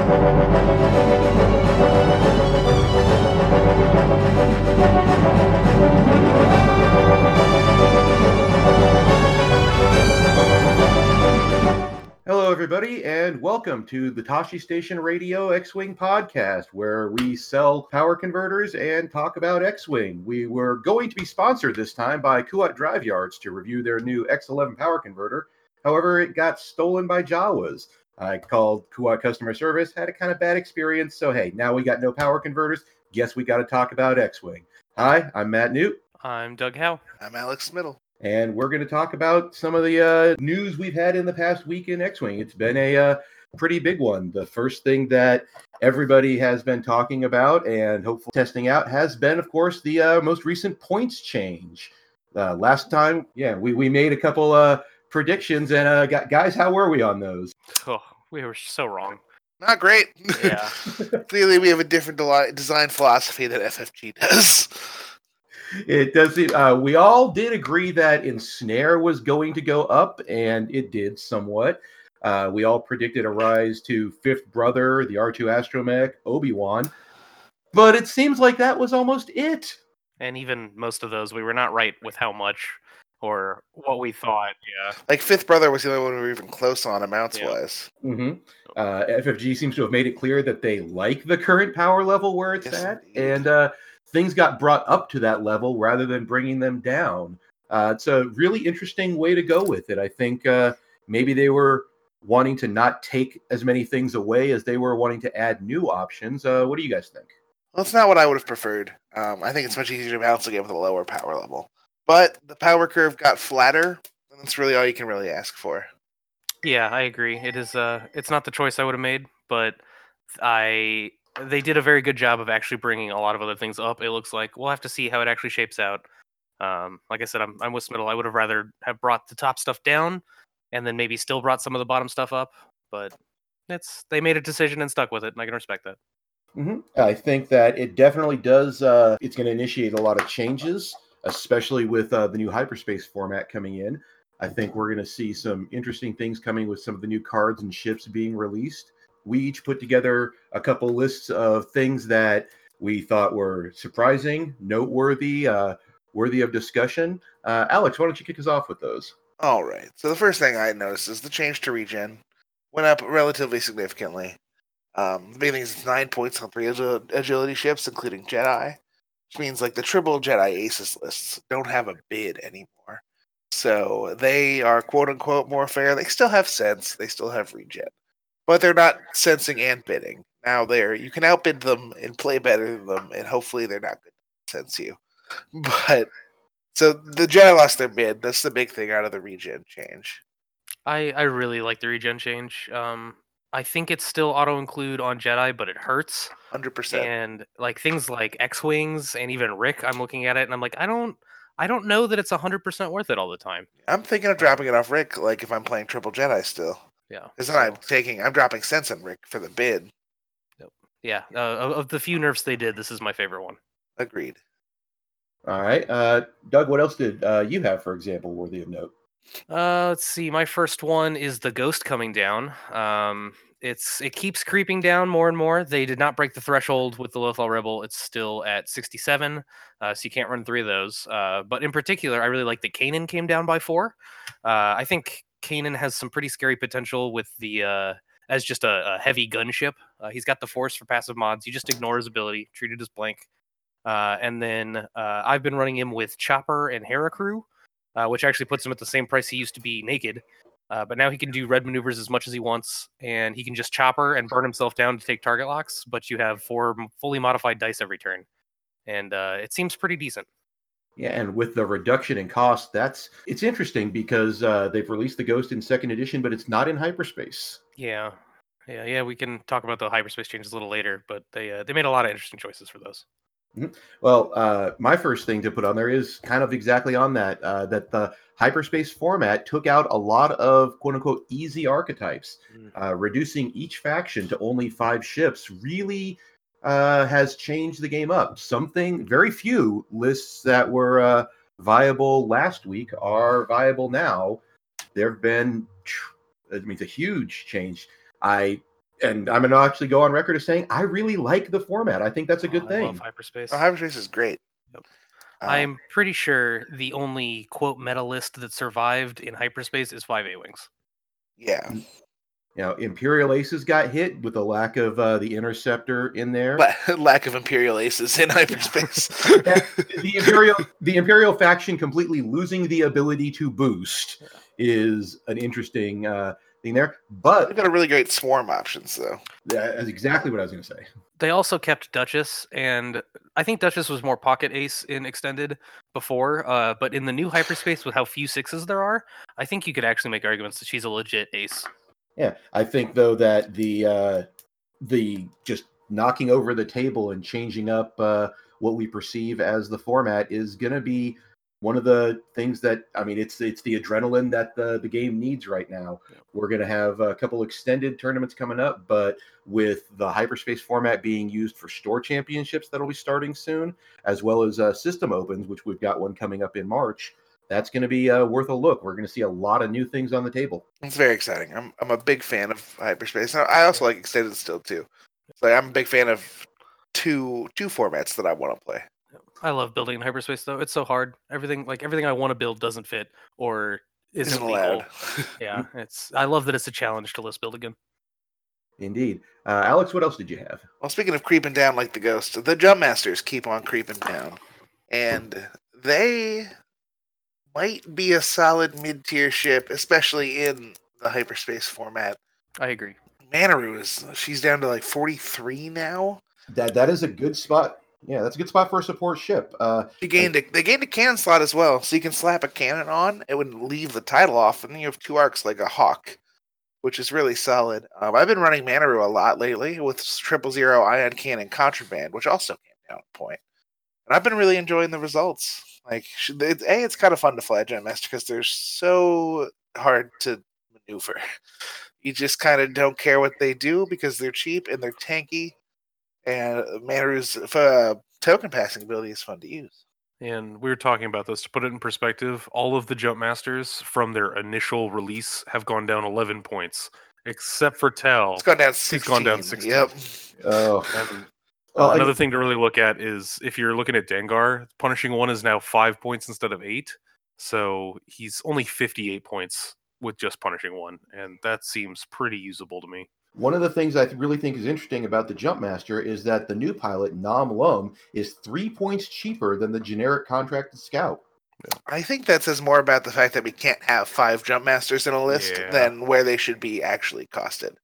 Hello, everybody, and welcome to the Tosche Station Radio X Wing podcast, where we sell power converters and talk about X Wing. We were going to be sponsored this time by Kuat Drive Yards to review their new X11 power converter. However, it got stolen by Jawas. I called Kuat customer service, had a kind of bad experience. So, hey, now we got no power converters. Guess we got to talk about X Wing. Hi, I'm Matt Newt. I'm Doug Howe. I'm Alex Middle. and we're going to talk about some of the uh, news we've had in the past week in X-wing. It's been a uh, pretty big one. The first thing that everybody has been talking about and hopefully testing out has been, of course, the uh, most recent points change. Uh, last time, yeah, we, we made a couple uh, predictions, and uh, guys, how were we on those? Oh, we were so wrong. Not great. Yeah. Clearly, we have a different deli- design philosophy than FFG does. It does. seem- Uh, we all did agree that Ensnare was going to go up, and it did somewhat. Uh, we all predicted a rise to Fifth Brother, the R2 Astromech, Obi Wan, but it seems like that was almost it. And even most of those, we were not right with how much or what we thought. Yeah. Like Fifth Brother was the only one we were even close on amounts Yeah. wise. hmm Uh, FFG seems to have made it clear that they like the current power level where it's Yes, at, indeed. and uh, things got brought up to that level rather than bringing them down. Uh, it's a really interesting way to go with it. I think uh, maybe they were wanting to not take as many things away as they were wanting to add new options. Uh, what do you guys think? Well, it's not what I would have preferred. Um, I think it's much easier to balance a game with a lower power level. But the power curve got flatter, and that's really all you can really ask for. Yeah, I agree. It is. Uh, it's not the choice I would have made, but I they did a very good job of actually bringing a lot of other things up. It looks like we'll have to see how it actually shapes out. Um, like I said, I'm I'm with Smittle. I would have rather have brought the top stuff down, and then maybe still brought some of the bottom stuff up. But it's they made a decision and stuck with it, and I can respect that. Mm-hmm. I think that it definitely does. Uh, it's going to initiate a lot of changes, especially with uh, the new hyperspace format coming in. I think we're going to see some interesting things coming with some of the new cards and ships being released. We each put together a couple lists of things that we thought were surprising, noteworthy, uh, worthy of discussion. Uh, Alex, why don't you kick us off with those? All right. So the first thing I noticed is the change to regen went up relatively significantly. Um, the thing is it's nine points on three agility ships, including Jedi, which means like the triple Jedi Aces lists don't have a bid anymore. So they are quote unquote more fair. They still have sense. They still have regen, but they're not sensing and bidding. Now they're you can outbid them and play better than them, and hopefully they're not going to sense you. But so the Jedi lost their bid. That's the big thing out of the regen change. I I really like the regen change. Um, I think it's still auto include on Jedi, but it hurts. Hundred percent. And like things like X wings and even Rick, I'm looking at it and I'm like, I don't I don't know that it's hundred percent worth it all the time. I'm thinking of dropping it off Rick, like if I'm playing triple Jedi still, Yeah. because then I'm taking I'm dropping sense on Rick for the bid. yeah. Uh, of, of the few nerfs they did, this is my favorite one. Agreed. All right, uh, Doug. What else did uh, you have, for example, worthy of note? Uh, let's see. My first one is the ghost coming down. Um, it's it keeps creeping down more and more. They did not break the threshold with the Lothal Rebel. It's still at 67, uh, so you can't run three of those. Uh, but in particular, I really like that Kanan came down by four. Uh, I think Kanan has some pretty scary potential with the uh, as just a, a heavy gunship. Uh, he's got the force for passive mods. You just ignore his ability, treat it as blank. Uh, and then I've been running him with Chopper and Hera Crew uh, which actually puts him at the same price he used to be naked. Uh, but now he can do red maneuvers as much as he wants, and he can just chopper and burn himself down to take target locks. But you have four fully modified dice every turn, and uh, it seems pretty decent. Yeah, and with the reduction in cost, that's it's interesting because uh, they've released the Ghost in second edition, but it's not in hyperspace. Yeah, yeah, yeah. We can talk about the hyperspace changes a little later, but they uh, they made a lot of interesting choices for those. Well, uh, my first thing to put on there is kind of exactly on that uh, that the hyperspace format took out a lot of quote unquote easy archetypes, Mm. uh, reducing each faction to only five ships. Really uh, has changed the game up. Something very few lists that were uh, viable last week are viable now. There have been, tr- it means a huge change. I and I'm going to actually go on record as saying I really like the format. I think that's a good Oh, I thing. love hyperspace. Oh, hyperspace is great. Yep. Um, I'm pretty sure the only quote meta list that survived in hyperspace is five A wings. yeah, You know, Imperial Aces got hit with the lack of uh, the interceptor in there. but lack of imperial aces in hyperspace. the Imperial the Imperial faction completely losing the ability to boost is an interesting uh, thing there. But they've got a really great swarm options though. that's exactly what I was going to say. They also kept Duchess, and I think Duchess was more pocket ace in extended before. Uh, but in the new hyperspace, with how few sixes there are, I think you could actually make arguments that she's a legit ace. Yeah, I think though that the uh, the just knocking over the table and changing up uh, what we perceive as the format is going to be one of the things that I mean it's it's the adrenaline that the the game needs right now. Yeah. We're going to have a couple extended tournaments coming up, but with the hyperspace format being used for store championships that'll be starting soon, as well as uh, system opens, which we've got one coming up in March. That's going to be uh, worth a look. We're going to see a lot of new things on the table. It's very exciting. I'm I'm a big fan of hyperspace. I I also like extended still too. So I'm a big fan of two two formats that I want to play. I love building in hyperspace though. It's so hard. Everything like everything I want to build doesn't fit or isn't, Isn't legal. allowed. Yeah, it's. I love that it's a challenge to list build again. Indeed, uh, Alex. What else did you have? Well, speaking of creeping down like the ghost, the jump masters keep on creeping down, and they might be a solid mid tier ship, especially in the hyperspace format. I agree. Manaroo is she's down to like 43 now. That that is a good spot. Yeah, that's a good spot for a support ship. Uh, She gained a, they gained a cannon slot as well, so you can slap a cannon on. It would leave the title off, and then you have two arcs like a hawk, which is really solid. Um, I've been running Manaroo a lot lately with triple zero ion cannon contraband, which also came down a point, and I've been really enjoying the results. Like, it, a, it's kind of fun to fly Jumpmaster because they're so hard to maneuver. You just kind of don't care what they do because they're cheap and they're tanky, and Manaroo's uh, token passing ability is fun to use. And we were talking about this to put it in perspective. All of the jump masters from their initial release have gone down 11 points, except for Tel. It's gone down He's 16. gone down 16. Yep. oh, And well, another and- thing to really look at is if you're looking at Dengar, punishing one is now five points instead of eight. So he's only 58 points with just punishing one. And that seems pretty usable to me. One of the things I th- really think is interesting about the Jumpmaster is that the new pilot Nom Lumb is three points cheaper than the generic contracted scout. I think that says more about the fact that we can't have five Jumpmasters in a list Yeah. than where they should be actually costed.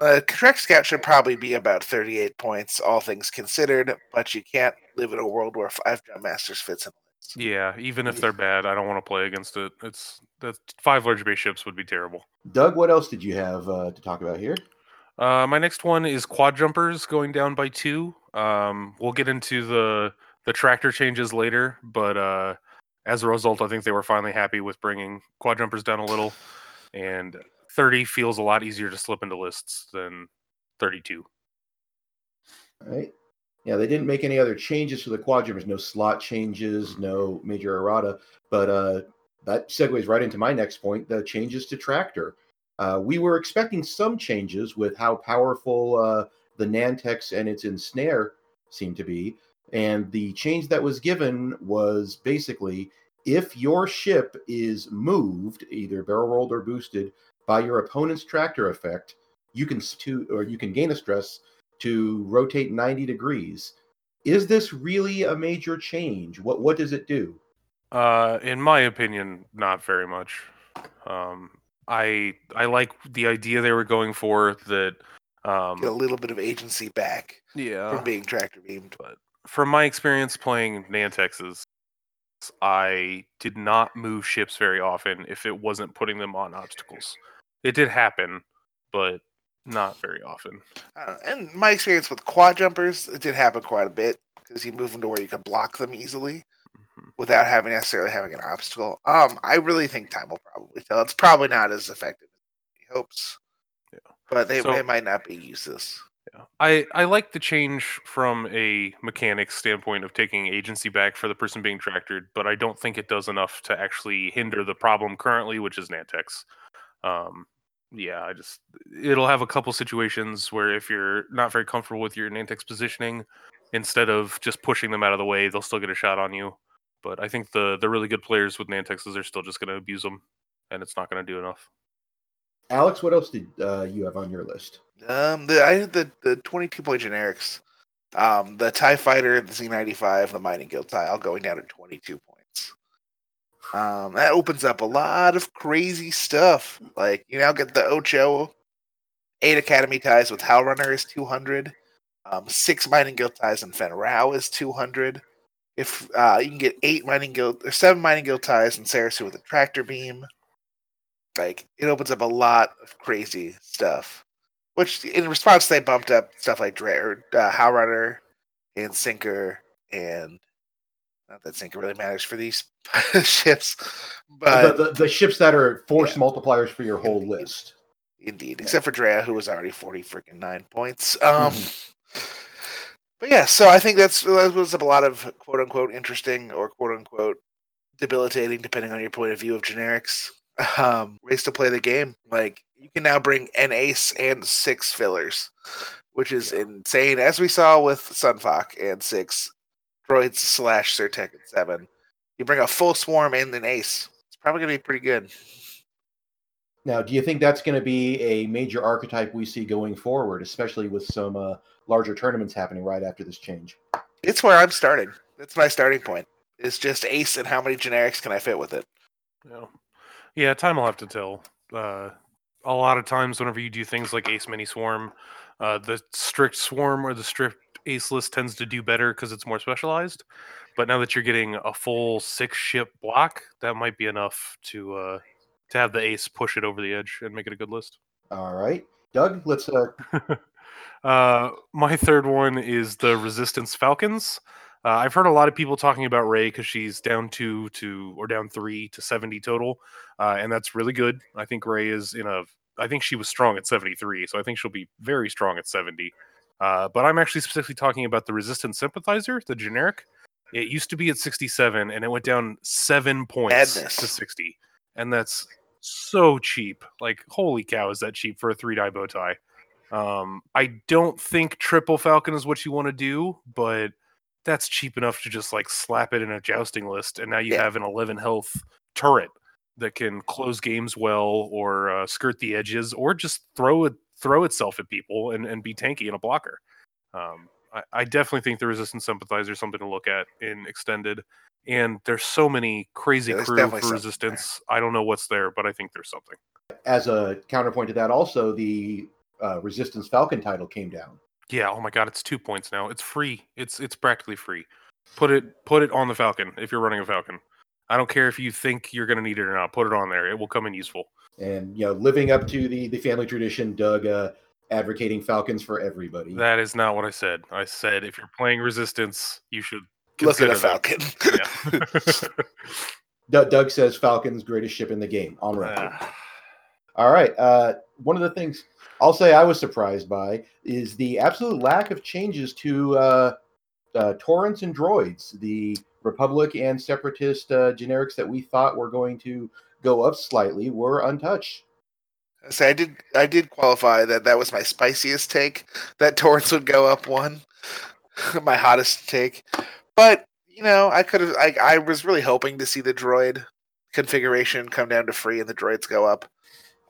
Uh, Contract Scout should probably be about 38 points, all things considered, but you can't live in a world where five Jumpmasters fits in a list. Yeah, even if they're bad, I don't want to play against it. It's that five large base ships would be terrible. Doug, what else did you have uh, to talk about here? Uh, my next one is quad jumpers going down by two. Um, we'll get into the the tractor changes later, but uh, as a result, I think they were finally happy with bringing quad jumpers down a little, and 30 feels a lot easier to slip into lists than 32. All right. Yeah, they didn't make any other changes to the quadjumpers, no slot changes, no major errata. But uh, that segues right into my next point the changes to tractor. Uh, we were expecting some changes with how powerful uh, the Nantex and its ensnare seem to be. And the change that was given was basically if your ship is moved, either barrel rolled or boosted, by your opponent's tractor effect, you can s- to or you can gain a stress to rotate 90 degrees. Is this really a major change? What what does it do? Uh, in my opinion, not very much. Um, I I like the idea they were going for that. Um, Get a little bit of agency back yeah, from being tractor beamed. But from my experience playing Nantexes, I did not move ships very often if it wasn't putting them on obstacles. It did happen, but not very often. Uh, and my experience with quad jumpers, it did happen quite a bit because you move them to where you can block them easily Mhm. without having necessarily having an obstacle. Um, I really think time will probably tell. It's probably not as effective as he hopes. Yeah. But they, So- they might not be useless. Yeah. I, I like the change from a mechanics standpoint of taking agency back for the person being tractored, but I don't think it does enough to actually hinder the problem currently, which is Nantex. Um, yeah, I just it'll have a couple situations where if you're not very comfortable with your Nantex positioning, instead of just pushing them out of the way, they'll still get a shot on you. But I think the the really good players with Nantexes are still just going to abuse them, and it's not going to do enough. Alex, what else did uh, you have on your list? Um, the I had the the twenty two point generics. Um, the Tie Fighter, the Z ninety five, the Mining Guild tie, all going down to twenty two points. Um, that opens up a lot of crazy stuff. Like you now get the Ocho, eight Academy ties with Howl Runner is two hundred. Um, six Mining Guild ties and Rau is two hundred. If uh, you can get eight Mining Guild or seven Mining Guild ties and Sarasu with a Tractor Beam, like it opens up a lot of crazy stuff. Which in response they bumped up stuff like Dre or uh, Howl Runner and Sinker and not that Sinker really matters for these ships, but the, the, the ships that are force Yeah. multipliers for your whole list. Indeed, except for Drea, who was already forty freaking nine points. Um, but yeah, so I think that's that was a lot of quote unquote interesting or quote unquote debilitating, depending on your point of view of generics. Um, ways to play the game. Like you can now bring an ace and six fillers, which is insane, as we saw with Sun Fac and six droids slash Surtech and seven. You bring a full swarm and an ace. It's probably gonna be pretty good. Now, do you think that's going to be a major archetype we see going forward, especially with some uh, larger tournaments happening right after this change? It's where I'm starting. That's my starting point. It's just ace and how many generics can I fit with it? Yeah, yeah. Time will have to tell. Uh, a lot of times, whenever you do things like Ace Mini Swarm, uh, the strict Swarm or the strict Ace list tends to do better because it's more specialized. But now that you're getting a full six ship block, that might be enough to uh, to have the Ace push it over the edge and make it a good list. All right, Doug, let's. Uh, uh, my third one is the Resistance Falcons. Uh, I've heard a lot of people talking about Rey because she's down two to or down three to seventy total, uh, and that's really good. I think Rey is in a. I think she was strong at seventy three, so I think she'll be very strong at seventy. Uh, but I'm actually specifically talking about the Resistance Sympathizer, the generic. It used to be at sixty seven, and it went down seven points Madness. to sixty, and that's so cheap. Like, holy cow, is that cheap for a three die bow tie? Um, I don't think triple falcon is what you want to do, but that's cheap enough to just like slap it in a jousting list, and now you Yeah. have an 11 health turret that can close games well, or uh, skirt the edges, or just throw it throw itself at people and, and be tanky in a blocker. Um, I, I definitely think the resistance sympathizer is something to look at in extended. And there's so many crazy Yeah, crew for resistance. I don't know what's there, but I think there's something. as a counterpoint to that, also the uh, Resistance Falcon title came down. Yeah, oh my god, it's two points now. It's free. It's it's practically free. Put it put it on the Falcon if you're running a Falcon. I don't care if you think you're gonna need it or not. Put it on there. It will come in useful. And you know, living up to the the family tradition, Doug uh, advocating Falcons for everybody. That is not what I said. I said if you're playing Resistance, you should Look at a falcon. that. Yeah. Doug, Doug says Falcons greatest ship in the game on record. Ah, All right. Uh, one of the things I'll say I was surprised by is the absolute lack of changes to uh, uh, torrents and droids, the Republic and Separatist uh, generics that we thought were going to go up slightly were untouched. So I did I did qualify that that was my spiciest take. That torrents would go up one, my hottest take. But you know, I could have. I I was really hoping to see the droid configuration come down to free and the droids go up.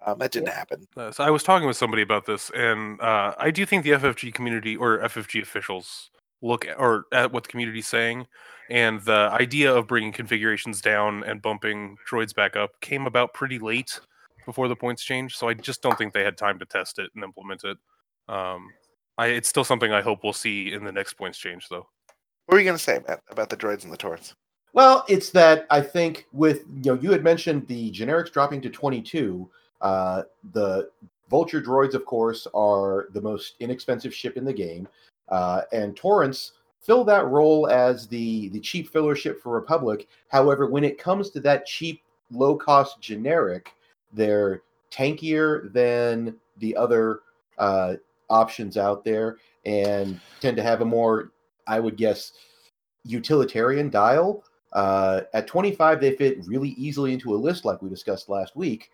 Um, that didn't happen. Uh, so I was talking with somebody about this, and uh, I do think the FFG community or FFG officials look at, or at what the community's saying, and the idea of bringing configurations down and bumping droids back up came about pretty late before the points change. So I just don't think they had time to test it and implement it. Um, I, it's still something I hope we'll see in the next points change, though. What were you going to say, Matt, about the droids and the torrents? Well, it's that I think with you know you had mentioned the generics dropping to 22. Uh, the Vulture droids, of course, are the most inexpensive ship in the game, uh, and torrents fill that role as the the cheap filler ship for Republic. However, when it comes to that cheap, low cost generic, they're tankier than the other uh, options out there, and tend to have a more, I would guess, utilitarian dial. Uh, at 25, they fit really easily into a list, like we discussed last week.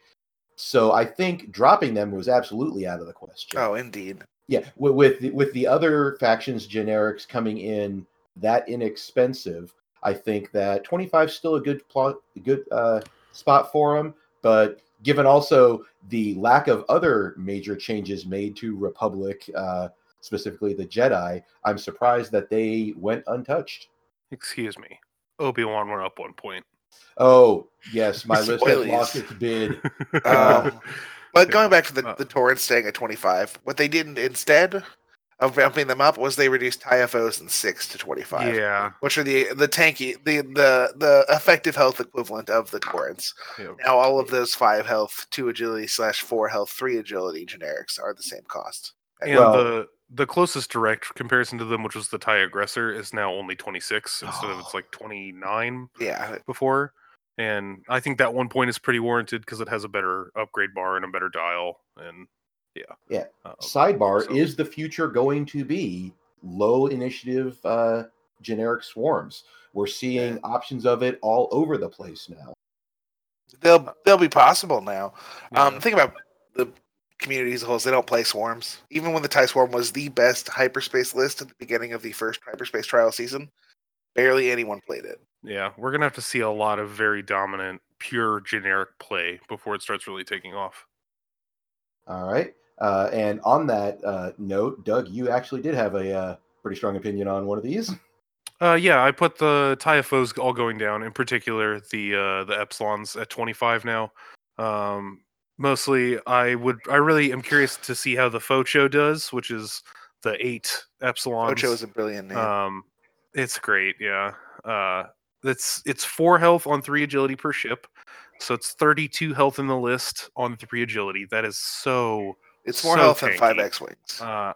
So I think dropping them was absolutely out of the question. Oh, indeed. Yeah, with with the, with the other factions generics coming in that inexpensive, I think that 25 is still a good plot, good uh, spot for them. But given also the lack of other major changes made to Republic, uh, specifically the Jedi, I'm surprised that they went untouched. Excuse me. Obi Wan went up one point. Oh yes, my list has lost its bid. Um, but going back to the, Uh, the torrents staying at 25, what they did instead of bumping them up was they reduced TIFOs in 6 to 25. yeah. Which are the the tanky the the the effective health equivalent of the torrents. yeah. Now all of those five health, two agility slash four health, three agility generics are the same cost. And Well- the the closest direct comparison to them, which was the TIE Aggressor, is now only 26 instead of it's like 29 Yeah, before. And I think that one point is pretty warranted because it has a better upgrade bar and a better dial. And yeah. Yeah. Uh, Sidebar: So- Is the future going to be low initiative uh, generic swarms? We're seeing options of it all over the place now. they'll they'll be possible now. Um, think about the community as a whole. They don't play swarms. Even when the TIE Swarm was the best hyperspace list at the beginning of the first hyperspace trial season, barely anyone played it. Yeah, we're gonna have to see a lot of very dominant, pure generic play before it starts really taking off. All right. Uh, and on that uh, note, Doug, you actually did have a uh, pretty strong opinion on one of these. Uh, yeah, I put the TIFOs all going down. In particular, the uh, the Epsilons at 25 now. Um, mostly, I would I really am curious to see how the Focho does, which is the eight Epsilons. Ocho is a brilliant name. Um, it's great, yeah. Uh, it's it's four health on three agility per ship, so it's 32 health in the list on three agility. That is so it's more so health than five. X wings. uh,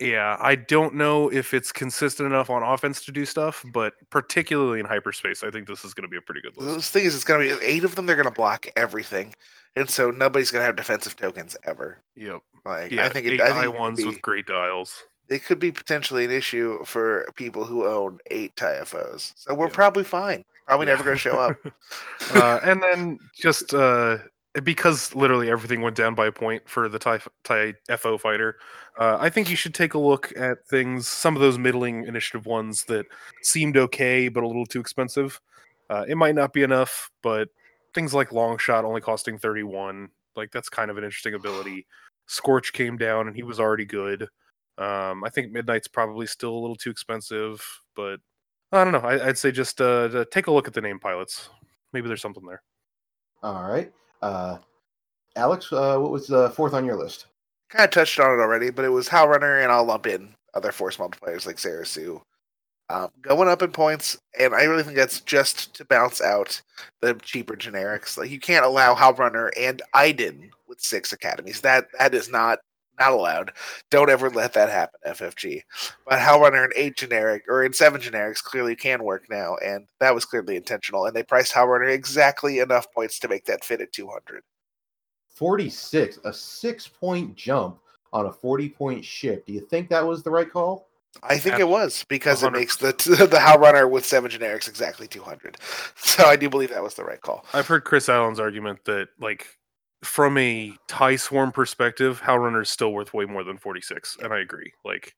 yeah, I don't know if it's consistent enough on offense to do stuff, but particularly in hyperspace, I think this is going to be a pretty good list. the thing is, it's going to be eight of them. They're going to block everything, and so nobody's going to have defensive tokens ever. Yep. Like Yeah, I think it, eight I think I it could ones be- with great dials. It could be potentially an issue for people who own eight TIFOs. So we're Yeah. probably fine. Probably never going to show up. uh, and then just uh, because literally everything went down by a point for the FO fighter, uh, I think you should take a look at things, some of those middling initiative ones that seemed okay but a little too expensive. Uh, it might not be enough, but things like long shot only costing 31, like that's kind of an interesting ability. Scorch came down and he was already good. Um, I think Midnight's probably still a little too expensive, but I don't know. I, I'd say just uh, to take a look at the name pilots. Maybe there's something there. All right. Uh, Alex, uh, what was uh, fourth on your list? kind of touched on it already, but it was Howlrunner, and I'll lump in other force multipliers like Sarasu. Um, going up in points, and I really think that's just to bounce out the cheaper generics. Like you can't allow Howlrunner and Iden with six academies. That that is not not allowed. Don't ever let that happen, FFG. But Howlrunner in eight generic or in seven generics clearly can work now, and that was clearly intentional. And they priced Howlrunner exactly enough points to make that fit at two hundred. 46, a six point jump on a 40 point ship. Do you think that was the right call? I think it was because it 100. makes the the Howlrunner with seven generics exactly 200. So I do believe that was the right call. I've heard Chris Allen's argument that, like, from a tie swarm perspective, Howlrunner is still worth way more than 46, and I agree. Like,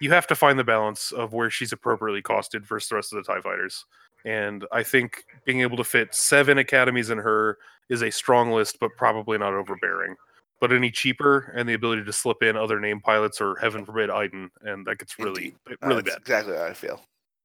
you have to find the balance of where she's appropriately costed versus the rest of the tie fighters. And I think being able to fit seven academies in her is a strong list, but probably not overbearing. But any cheaper and the ability to slip in other name pilots or heaven forbid Iden, and that gets really, Indeed. really That's bad. Exactly how I feel.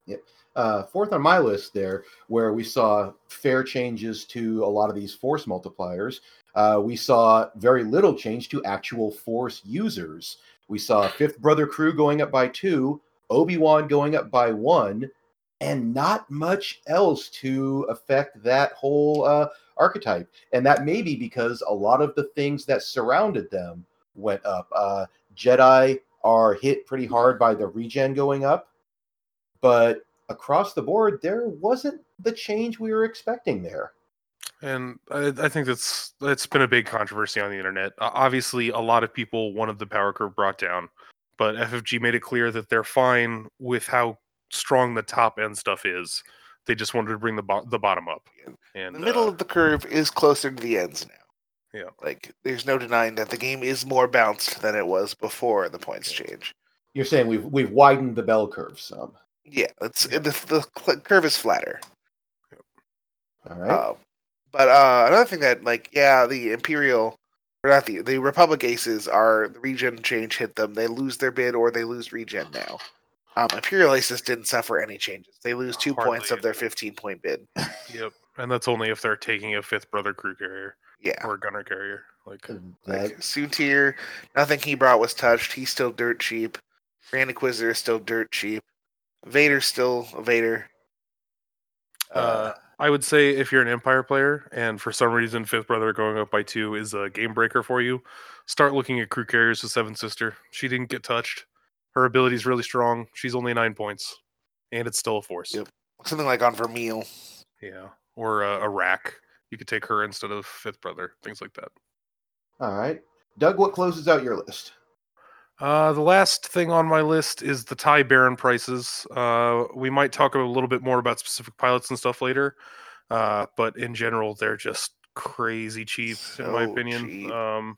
Yep. Uh, fourth on my list there, where we saw fair changes to a lot of these force multipliers. Uh, we saw very little change to actual force users. We saw Fifth Brother Crew going up by two, Obi Wan going up by one, and not much else to affect that whole uh, archetype. And that may be because a lot of the things that surrounded them went up. Uh, Jedi are hit pretty hard by the regen going up, but across the board, there wasn't the change we were expecting there. And I, I think that's that's been a big controversy on the internet. Uh, obviously, a lot of people wanted the power curve brought down, but FFG made it clear that they're fine with how strong the top end stuff is. They just wanted to bring the bo- the bottom up. And The middle uh, of the curve is closer to the ends now. Yeah. Like, there's no denying that the game is more balanced than it was before the points change. You're saying we've we've widened the bell curve some. Yeah, it's the, the cl- curve is flatter. All right. Um, but uh, another thing that, like, yeah, the Imperial, or not the the Republic Aces are the regen change hit them. They lose their bid or they lose regen now. Um, Imperial Aces didn't suffer any changes. They lose two points of their 15 point bid. Yep. And that's only if they're taking a fifth brother crew carrier Yeah. or a gunner carrier. Like That- Like Soontir, nothing he brought was touched. He's still dirt cheap. Grand Inquisitor is still dirt cheap. Vader's still a Vader. Uh, I would say if you're an Empire player and for some reason Fifth Brother going up by two is a game breaker for you, start looking at crew carriers with Seventh Sister. She didn't get touched. Her ability is really strong. She's only nine points, and it's still a force. Yep. something like on Vermeil. Yeah, or a, a rack. You could take her instead of Fifth Brother. Things like that. all right. Doug, what closes out your list? Uh, the last thing on my list is the tie Baron prices. Uh, we might talk a little bit more about specific pilots and stuff later, uh, but in general, they're just crazy cheap, in my opinion. cheap. Um,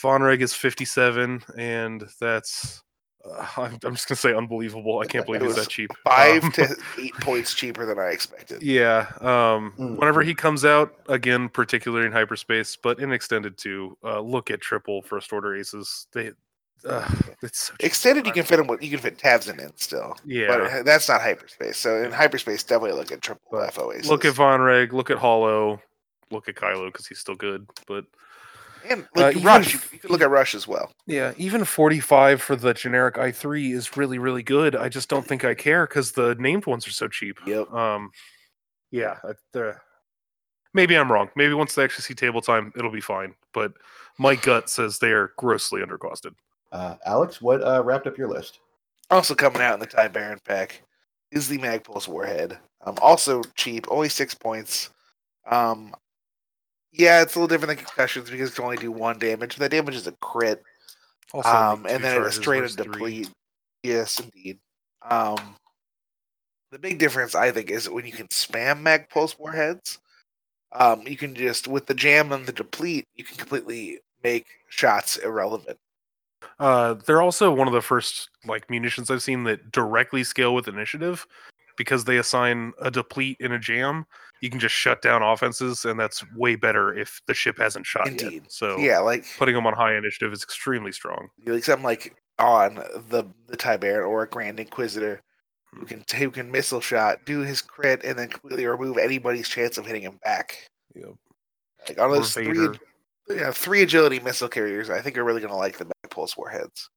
Von Reg is 57, and that's. Uh, I'm, I'm just gonna say unbelievable. I can't believe he's that cheap. Five Um, to eight points cheaper than I expected. yeah. Um, Mm. Whenever he comes out, again, particularly in hyperspace, but in extended too, uh, look at triple first order aces. They, uh, it's so. Extended, you can fit them. With, you can fit tabs in it still, Yeah. but that's not hyperspace. So in hyperspace, definitely look at triple But FO. Look at Von Reg, look at Holo, look at Kylo because he's still good. But and uh, like even Rush. You, can look at Rush as well. yeah, even 45 for the generic i3 is really, really good. I just don't think I care because the named ones are so cheap. Yep. Um, yeah, uh, the- maybe I'm wrong. Maybe once they actually see table time, it'll be fine. But my gut says they are grossly undercosted. Uh, Alex, what uh, wrapped up your list? Also coming out in the Tie Baron pack is the Magpulse Warhead. Um, also cheap, only six points. Um, yeah, it's a little different than concussions because it can only do one damage. But that damage is a crit. Also, um, and then it's charges straight versus to three. deplete. Yes, indeed. Um, the big difference, I think, is when you can spam mag pulse warheads. Um, you can just with the jam and the deplete, you can completely make shots irrelevant. Uh, they're also one of the first like munitions I've seen that directly scale with initiative because they assign a deplete in a jam. You can just shut down offenses, and that's way better if the ship hasn't shot Indeed. yet. So Yeah, like putting them on high initiative is extremely strong. like something like on the the Tie Baron or a Grand Inquisitor who can who can missile shot, do his crit, and then completely remove anybody's chance of hitting him back. Yep. Like on those three, yeah, three agility missile carriers, I think are really going to like the Pulse warheads.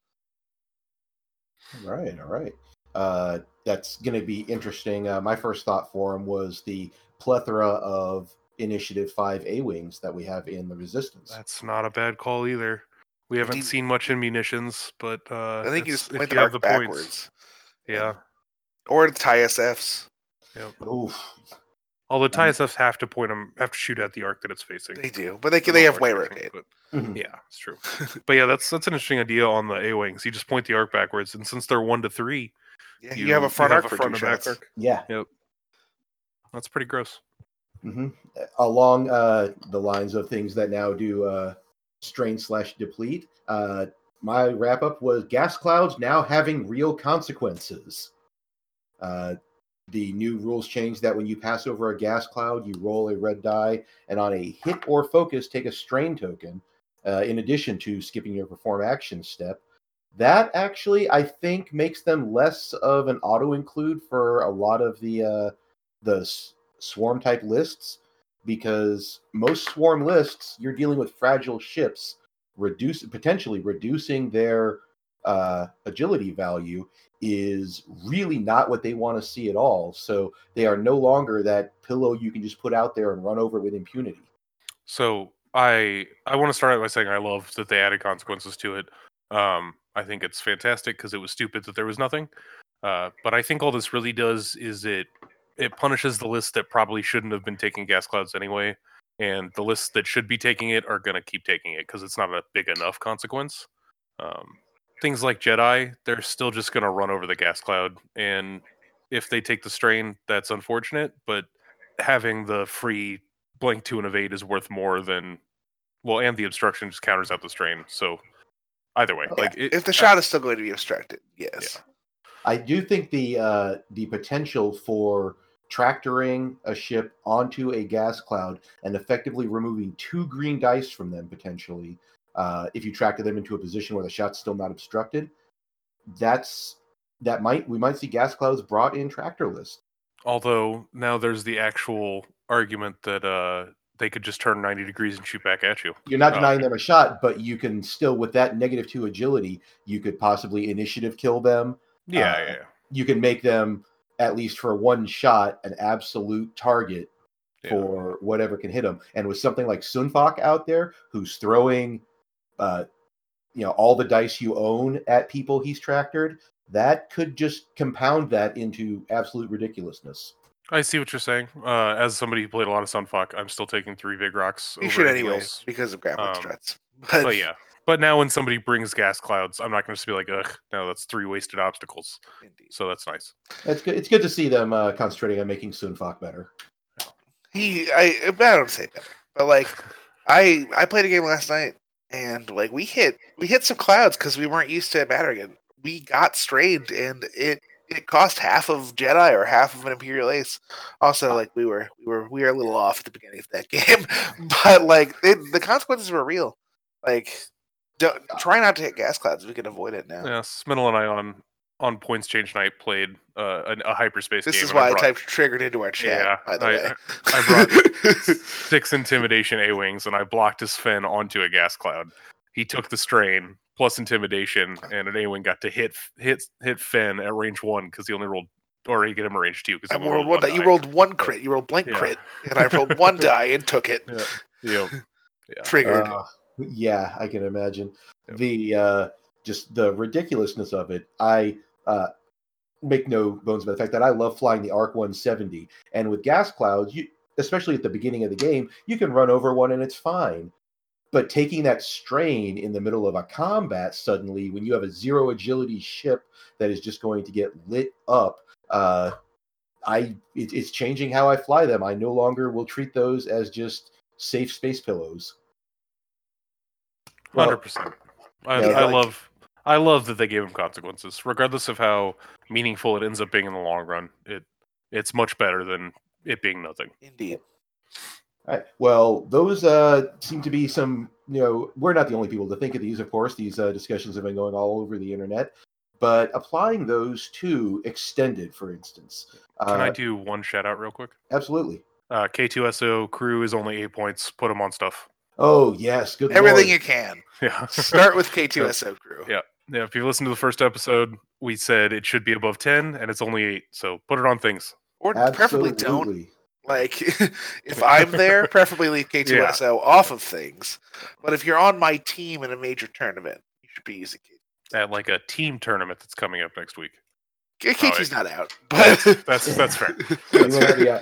All right, all right. Uh, that's going to be interesting. Uh, my first thought for him was the plethora of Initiative 5 A Wings that we have in the Resistance. That's not a bad call either. We haven't Indeed. seen much in munitions, but uh, I think you it's- just if point you the have arc the points, yeah. or the tie SFs. Oof. Although Um, have to point them, have to shoot at the arc that it's facing. They do, but they can, they have large way section, rotate. but- Mhm. Yeah, it's true. but yeah, that's that's an interesting idea on the A wings. You just point the arc backwards, and since they're one to three, Yeah, you, have a front arc for front two and back shots. arc. Yeah. That's pretty gross. hmm Along uh, the lines of things that now do uh, strain slash deplete, uh, my wrap up was gas clouds now having real consequences. Uh, the new rules change that when you pass over a gas cloud, you roll a red die, and on a hit or focus, take a strain token, uh, in addition to skipping your perform action step. That actually, I think, makes them less of an auto include for a lot of the uh, the s- swarm type lists because most swarm lists you're dealing with fragile ships reduce potentially reducing their uh, agility value is really not what they want to see at all so they are no longer that pillow you can just put out there and run over with impunity So I I want to start out by saying I love that they added consequences to it. Um, I think it's fantastic because it was stupid that there was nothing. Uh, but I think all this really does is it it punishes the list that probably shouldn't have been taking gas clouds anyway, and the lists that should be taking it are going to keep taking it because it's not a big enough consequence. Um, things like Jedi, they're still just going to run over the gas cloud, and if they take the strain, that's unfortunate. But having the free blank two and evade is worth more than well, and the obstruction just counters out the strain. So either way, Yeah, like it, if the shot is still going to be obstructed, yes. I do think the uh, the potential for tractoring a ship onto a gas cloud and effectively removing two green dice from them potentially, uh, if you tractor them into a position where the shot's still not obstructed, that's that might we might see gas clouds brought in tractorless. although now there's the actual argument that uh they could just turn 90 degrees and shoot back at you. You're not Oh, denying okay. them a shot, but you can still with that negative two agility, you could possibly initiative kill them. Yeah, Uh, yeah, yeah. You can make them at least for one shot an absolute target Yeah. for whatever can hit them. And with something like Sun Fac out there, who's throwing, uh, you know, all the dice you own at people he's tractored, that could just compound that into absolute ridiculousness. I see what you're saying. Uh, as somebody who played a lot of Sun Fac, I'm still taking three big rocks. You over should anything anyway because of grappling Um, struts. But, But yeah. But now when somebody brings gas clouds, I'm not going to just be like, ugh, no, that's three wasted obstacles. indeed. So that's nice. It's good. It's good to see them uh, concentrating on making Sun Fac better. he I I don't say that, but like I I played a game last night and like we hit we hit some clouds because we weren't used to it. We got strained and it it cost half of Jedi or half of an Imperial Ace. Also, like we were we were we were a little off at the beginning of that game, but like it, the consequences were real. Like don't, try not to hit gas clouds. We can avoid it now. Yeah, Smittle and I on on points change night played uh, a, a hyperspace This game. is and I why I brought typed triggered into our chat. Yeah, by the I- way, I six intimidation A wings and I blocked his Fenn onto a gas cloud. He took the strain plus intimidation, and an A wing got to hit hit hit Fenn at range one because he only rolled, or he get him at range two because I rolled one. die. You rolled one crit. You rolled blank Yeah. crit, and I rolled one die and took it. Yep. Triggered. Uh, yeah, I can imagine Yep. the uh, just the ridiculousness of it. I uh, make no bones about the fact that I love flying the Arc 170, and with gas clouds, you especially at the beginning of the game, you can run over one and it's fine. But taking that strain in the middle of a combat suddenly, when you have a zero agility ship that is just going to get lit up, uh, I it, it's changing how I fly them. I no longer will treat those as just safe space pillows. Well, Hundred percent. I, yeah, I like- love I love that they gave him consequences, regardless of how meaningful it ends up being in the long run. It it's much better than it being nothing. Indeed. Right. Well, those uh, seem to be some. You know, we're not the only people to think of these. Of course, these uh, discussions have been going all over the internet. But applying those to extended, for instance, Can uh, I do one shout out real quick? absolutely. Uh, K2SO crew is only eight points. Put them on stuff. Oh yes, good. Everything Lord. you can. Yeah. Start with K2SO crew. Yeah. Yeah. If you listen to the first episode, we said it should be above ten, and it's only eight. So put it on things. Or preferably don't. Like, if I'm there, preferably leave K2SO off of things. But if you're on my team in a major tournament, you should be using K. At like a team tournament that's coming up next week. K- Oh, not out. But, That's that's fair. You know, yeah,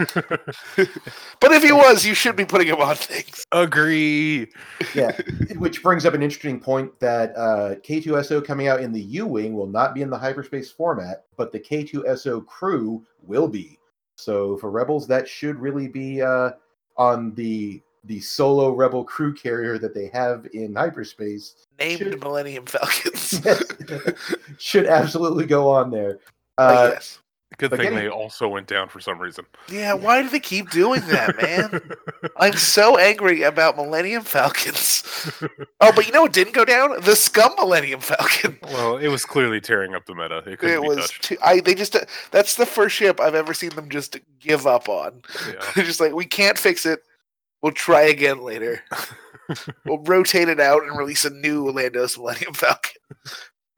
but if he was, you should be putting him on things. Agree. yeah. Which brings up an interesting point that uh, K2SO coming out in the U Wing will not be in the hyperspace format, but the K2SO crew will be. So for Rebels, that should really be uh, on the the solo Rebel crew carrier that they have in hyperspace. Named Should- Millennium Falcons. should absolutely go on there. Uh, Uh, yes. Good But thing getting- they also went down for some reason. Yeah, why do they keep doing that, man? I'm so angry about Millennium Falcons. Oh, but you know what didn't go down? The Scum Millennium Falcon. well, it was clearly tearing up the meta. It couldn't It be was. Too, I. They just. That's the first ship I've ever seen them just give up on. Yeah. They're just like, we can't fix it. We'll try again later. we'll rotate it out and release a new Landos Millennium Falcon,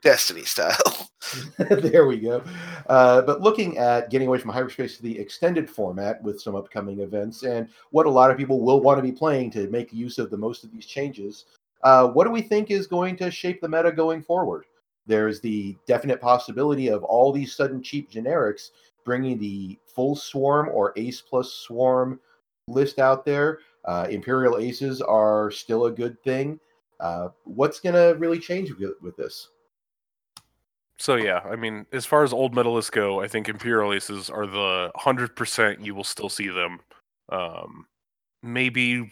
Destiny style. there we go. Uh, but looking at getting away from hyperspace to the extended format with some upcoming events and what a lot of people will want to be playing to make use of the most of these changes, uh, what do we think is going to shape the meta going forward? There's the definite possibility of all these sudden cheap generics bringing the full swarm or ace plus swarm list out there. Uh, Imperial aces are still a good thing. Uh, what's going to really change with, with this? So yeah, I mean, as far as old meta lists go, I think Imperial Aces are the hundred percent you will still see them. Um, maybe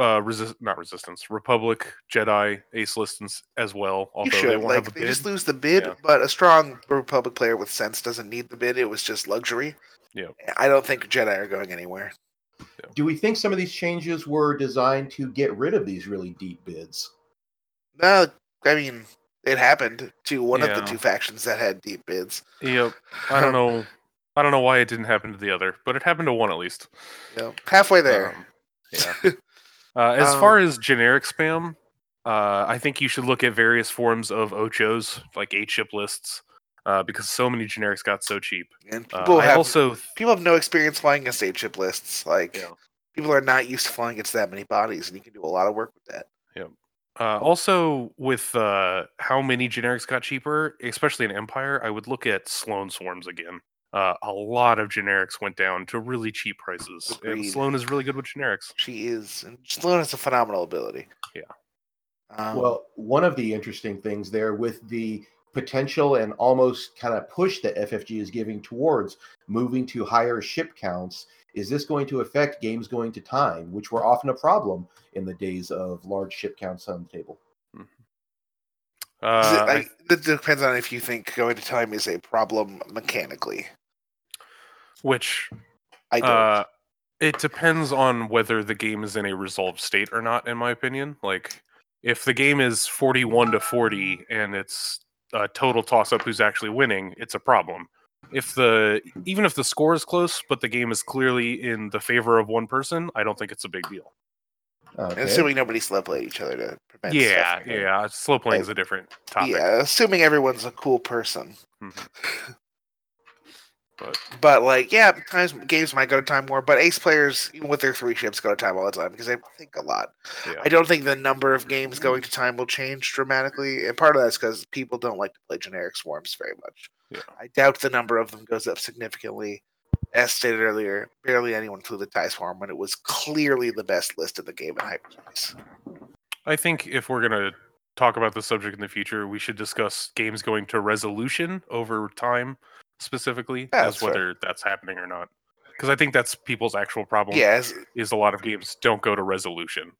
uh resist not resistance republic jedi ace listings as well You although they should won't like have a they bid just lose the bid, Yeah. but a strong Republic player with sense doesn't need the bid. It was just luxury. Yeah. I don't think Jedi are going anywhere. Do we think some of these changes were designed to get rid of these really deep bids? No, I mean it happened to one of the two factions that had deep bids. yep i don't know i don't know why it didn't happen to the other but it happened to one at least You know, halfway there. Um, yeah uh, as far Um, as generic spam uh, I think you should look at various forms of Ochos, like eight ship lists, uh, because so many generics got so cheap. and Uh, people I have also people have no experience flying against eight chip lists. Like Yeah. people are not used to flying against that many bodies, and you can do a lot of work with that. Uh, also, with uh, how many generics got cheaper, especially in Empire, I would look at Sloan Swarms again. Uh, a lot of generics went down to really cheap prices, and Agreed. Sloan is really good with generics. She is, and Sloan has a phenomenal ability. Yeah. Um, Well, one of the interesting things there with the potential and almost kind of push that FFG is giving towards moving to higher ship counts is this going to affect games going to time, which were often a problem in the days of large ship counts on the table? is Uh, it, I- it depends on if you think going to time is a problem mechanically. which I don't. Uh, it depends on whether the game is in a resolved state or not. In my opinion, like if the game is forty-one to forty and it's a total toss-up who's actually winning, it's a problem. If the even if the score is close, but the game is clearly in the favor of one person, I don't think it's a big deal. Okay. Assuming nobody slow play each other to prevent. Yeah, stuff from- yeah. Slow playing is a different topic. Yeah, assuming everyone's a cool person. Mhm. But But like, yeah, times games might go to time more, but ace players, even with their three ships, go to time all the time because they think a lot. yeah, I don't think the number of games going to time will change dramatically, and part of that's because people don't like to play generic swarms very much. Yeah. I doubt the number of them goes up significantly. As stated earlier, barely anyone flew the tie swarm when it was clearly the best list in the game in hyperspace. I think if we're gonna talk about the subject in the future, we should discuss games going to resolution over time specifically, Yeah, as that's fair. whether that's happening or not. Because I think that's people's actual problem. Yeah, is a lot of games don't go to resolution.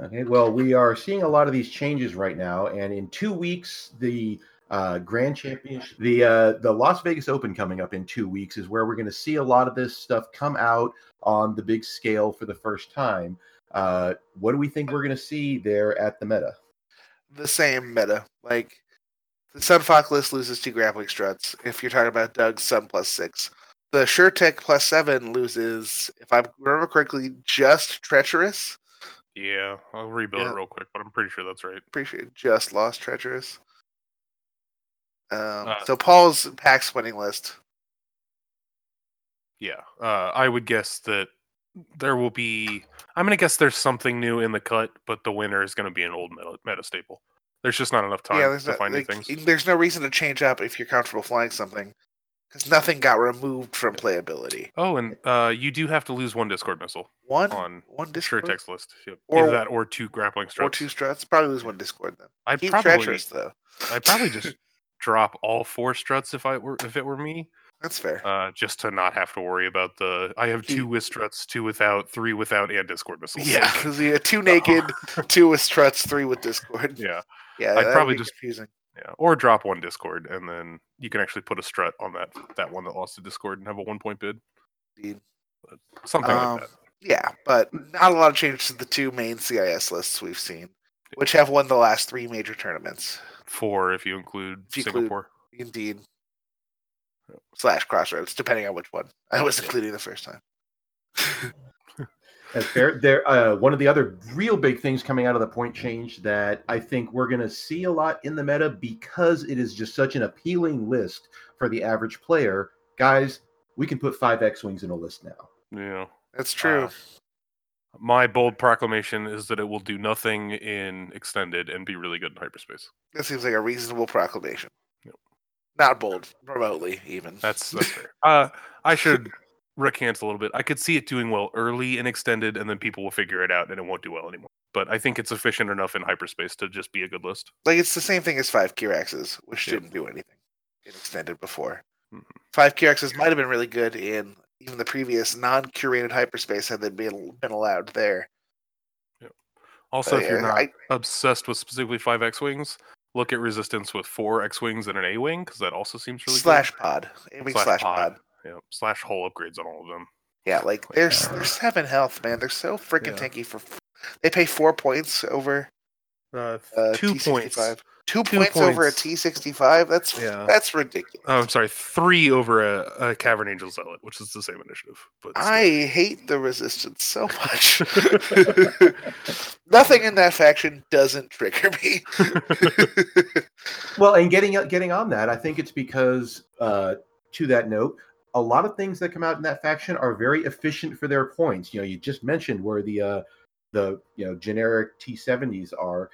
Okay, well, we are seeing a lot of these changes right now, and in two weeks, the uh, Grand Championship, the uh, the Las Vegas Open coming up in two weeks is where we're going to see a lot of this stuff come out on the big scale for the first time. Uh, what do we think we're going to see there at the meta? the same meta. Like the Sun Fac list loses two grappling struts. If you're talking about Doug's Sun plus six, the SureTech plus seven loses, if I remember correctly, just Treacherous. Yeah, I'll rebuild Yeah. it real quick, but I'm pretty sure that's right. Pretty sure it just lost Treacherous. Um, Uh, so Paul's PAX winning list. Yeah, uh, I would guess that there will be. I'm gonna guess there's something new in the cut, but the winner is gonna be an old meta, meta staple. There's just not enough time yeah, there's to no, find new things. there's no reason to change up if you're comfortable flying something, because nothing got removed from playability. Oh, and uh, you do have to lose one Discord missile One, on one sure Discord text list. Yep. Or- Either that or two grappling struts, or two struts. Probably lose one Discord then. I'd Keep probably, Treacherous though. I'd probably just drop all four struts if I were if it were me, That's fair. uh, just to not have to worry about the. I have two with struts, two without, three without, and Discord missiles. Yeah, because had two naked, two with struts, three with Discord. yeah, Yeah, I'd probably just- confusing. yeah. Or drop one Discord, and then you can actually put a strut on that that one that lost to Discord and have a one point bid, Indeed. something Um, like that. Yeah, but not a lot of changes to the two main CIS lists we've seen, which have won the last three major tournaments. Four if you include if you include- Singapore. Indeed. Slash Crossroads, depending on which one. I was including the first time. That's fair. There, uh, one of the other real big things coming out of the point change that I think we're going to see a lot in the meta because it is just such an appealing list for the average player. Guys, we can put five X wings in a list now. Yeah. That's true. Uh, My bold proclamation is that it will do nothing in extended and be really good in hyperspace. that seems like a reasonable proclamation. Yep. Not bold, remotely even. That's that's fair. Uh, I should recant a little bit. I could see it doing well early in extended, and then people will figure it out, and it won't do well anymore. But I think it's efficient enough in hyperspace to just be a good list. like it's the same thing as five Kiraxes, which didn't do anything in extended before. Mhm. Five Kiraxes might have been really good in even the previous non-curated hyperspace had they been been allowed there. Also, if you're not I- obsessed with specifically five X wings, look at resistance with four X wings and an A wing because that also seems really good. slash pod, aiming Slash slash, pod. pod. good. Yeah, slash hull upgrades on all of them. Yeah, like they're s- they're seven health, man. They're so freaking Yeah. tanky for. They pay four points over Uh, uh, two T65. points. Two, Two points, over a T65. That's Yeah. that's ridiculous. Oh, I'm sorry, three over a, a Cavern Angel Zealot, which is the same initiative. But still. I hate the resistance so much. Nothing in that faction doesn't trigger me. Well, and getting getting on that, I think it's because uh, to that note, a lot of things that come out in that faction are very efficient for their points. You know, you just mentioned where the uh, the you know generic T70s are.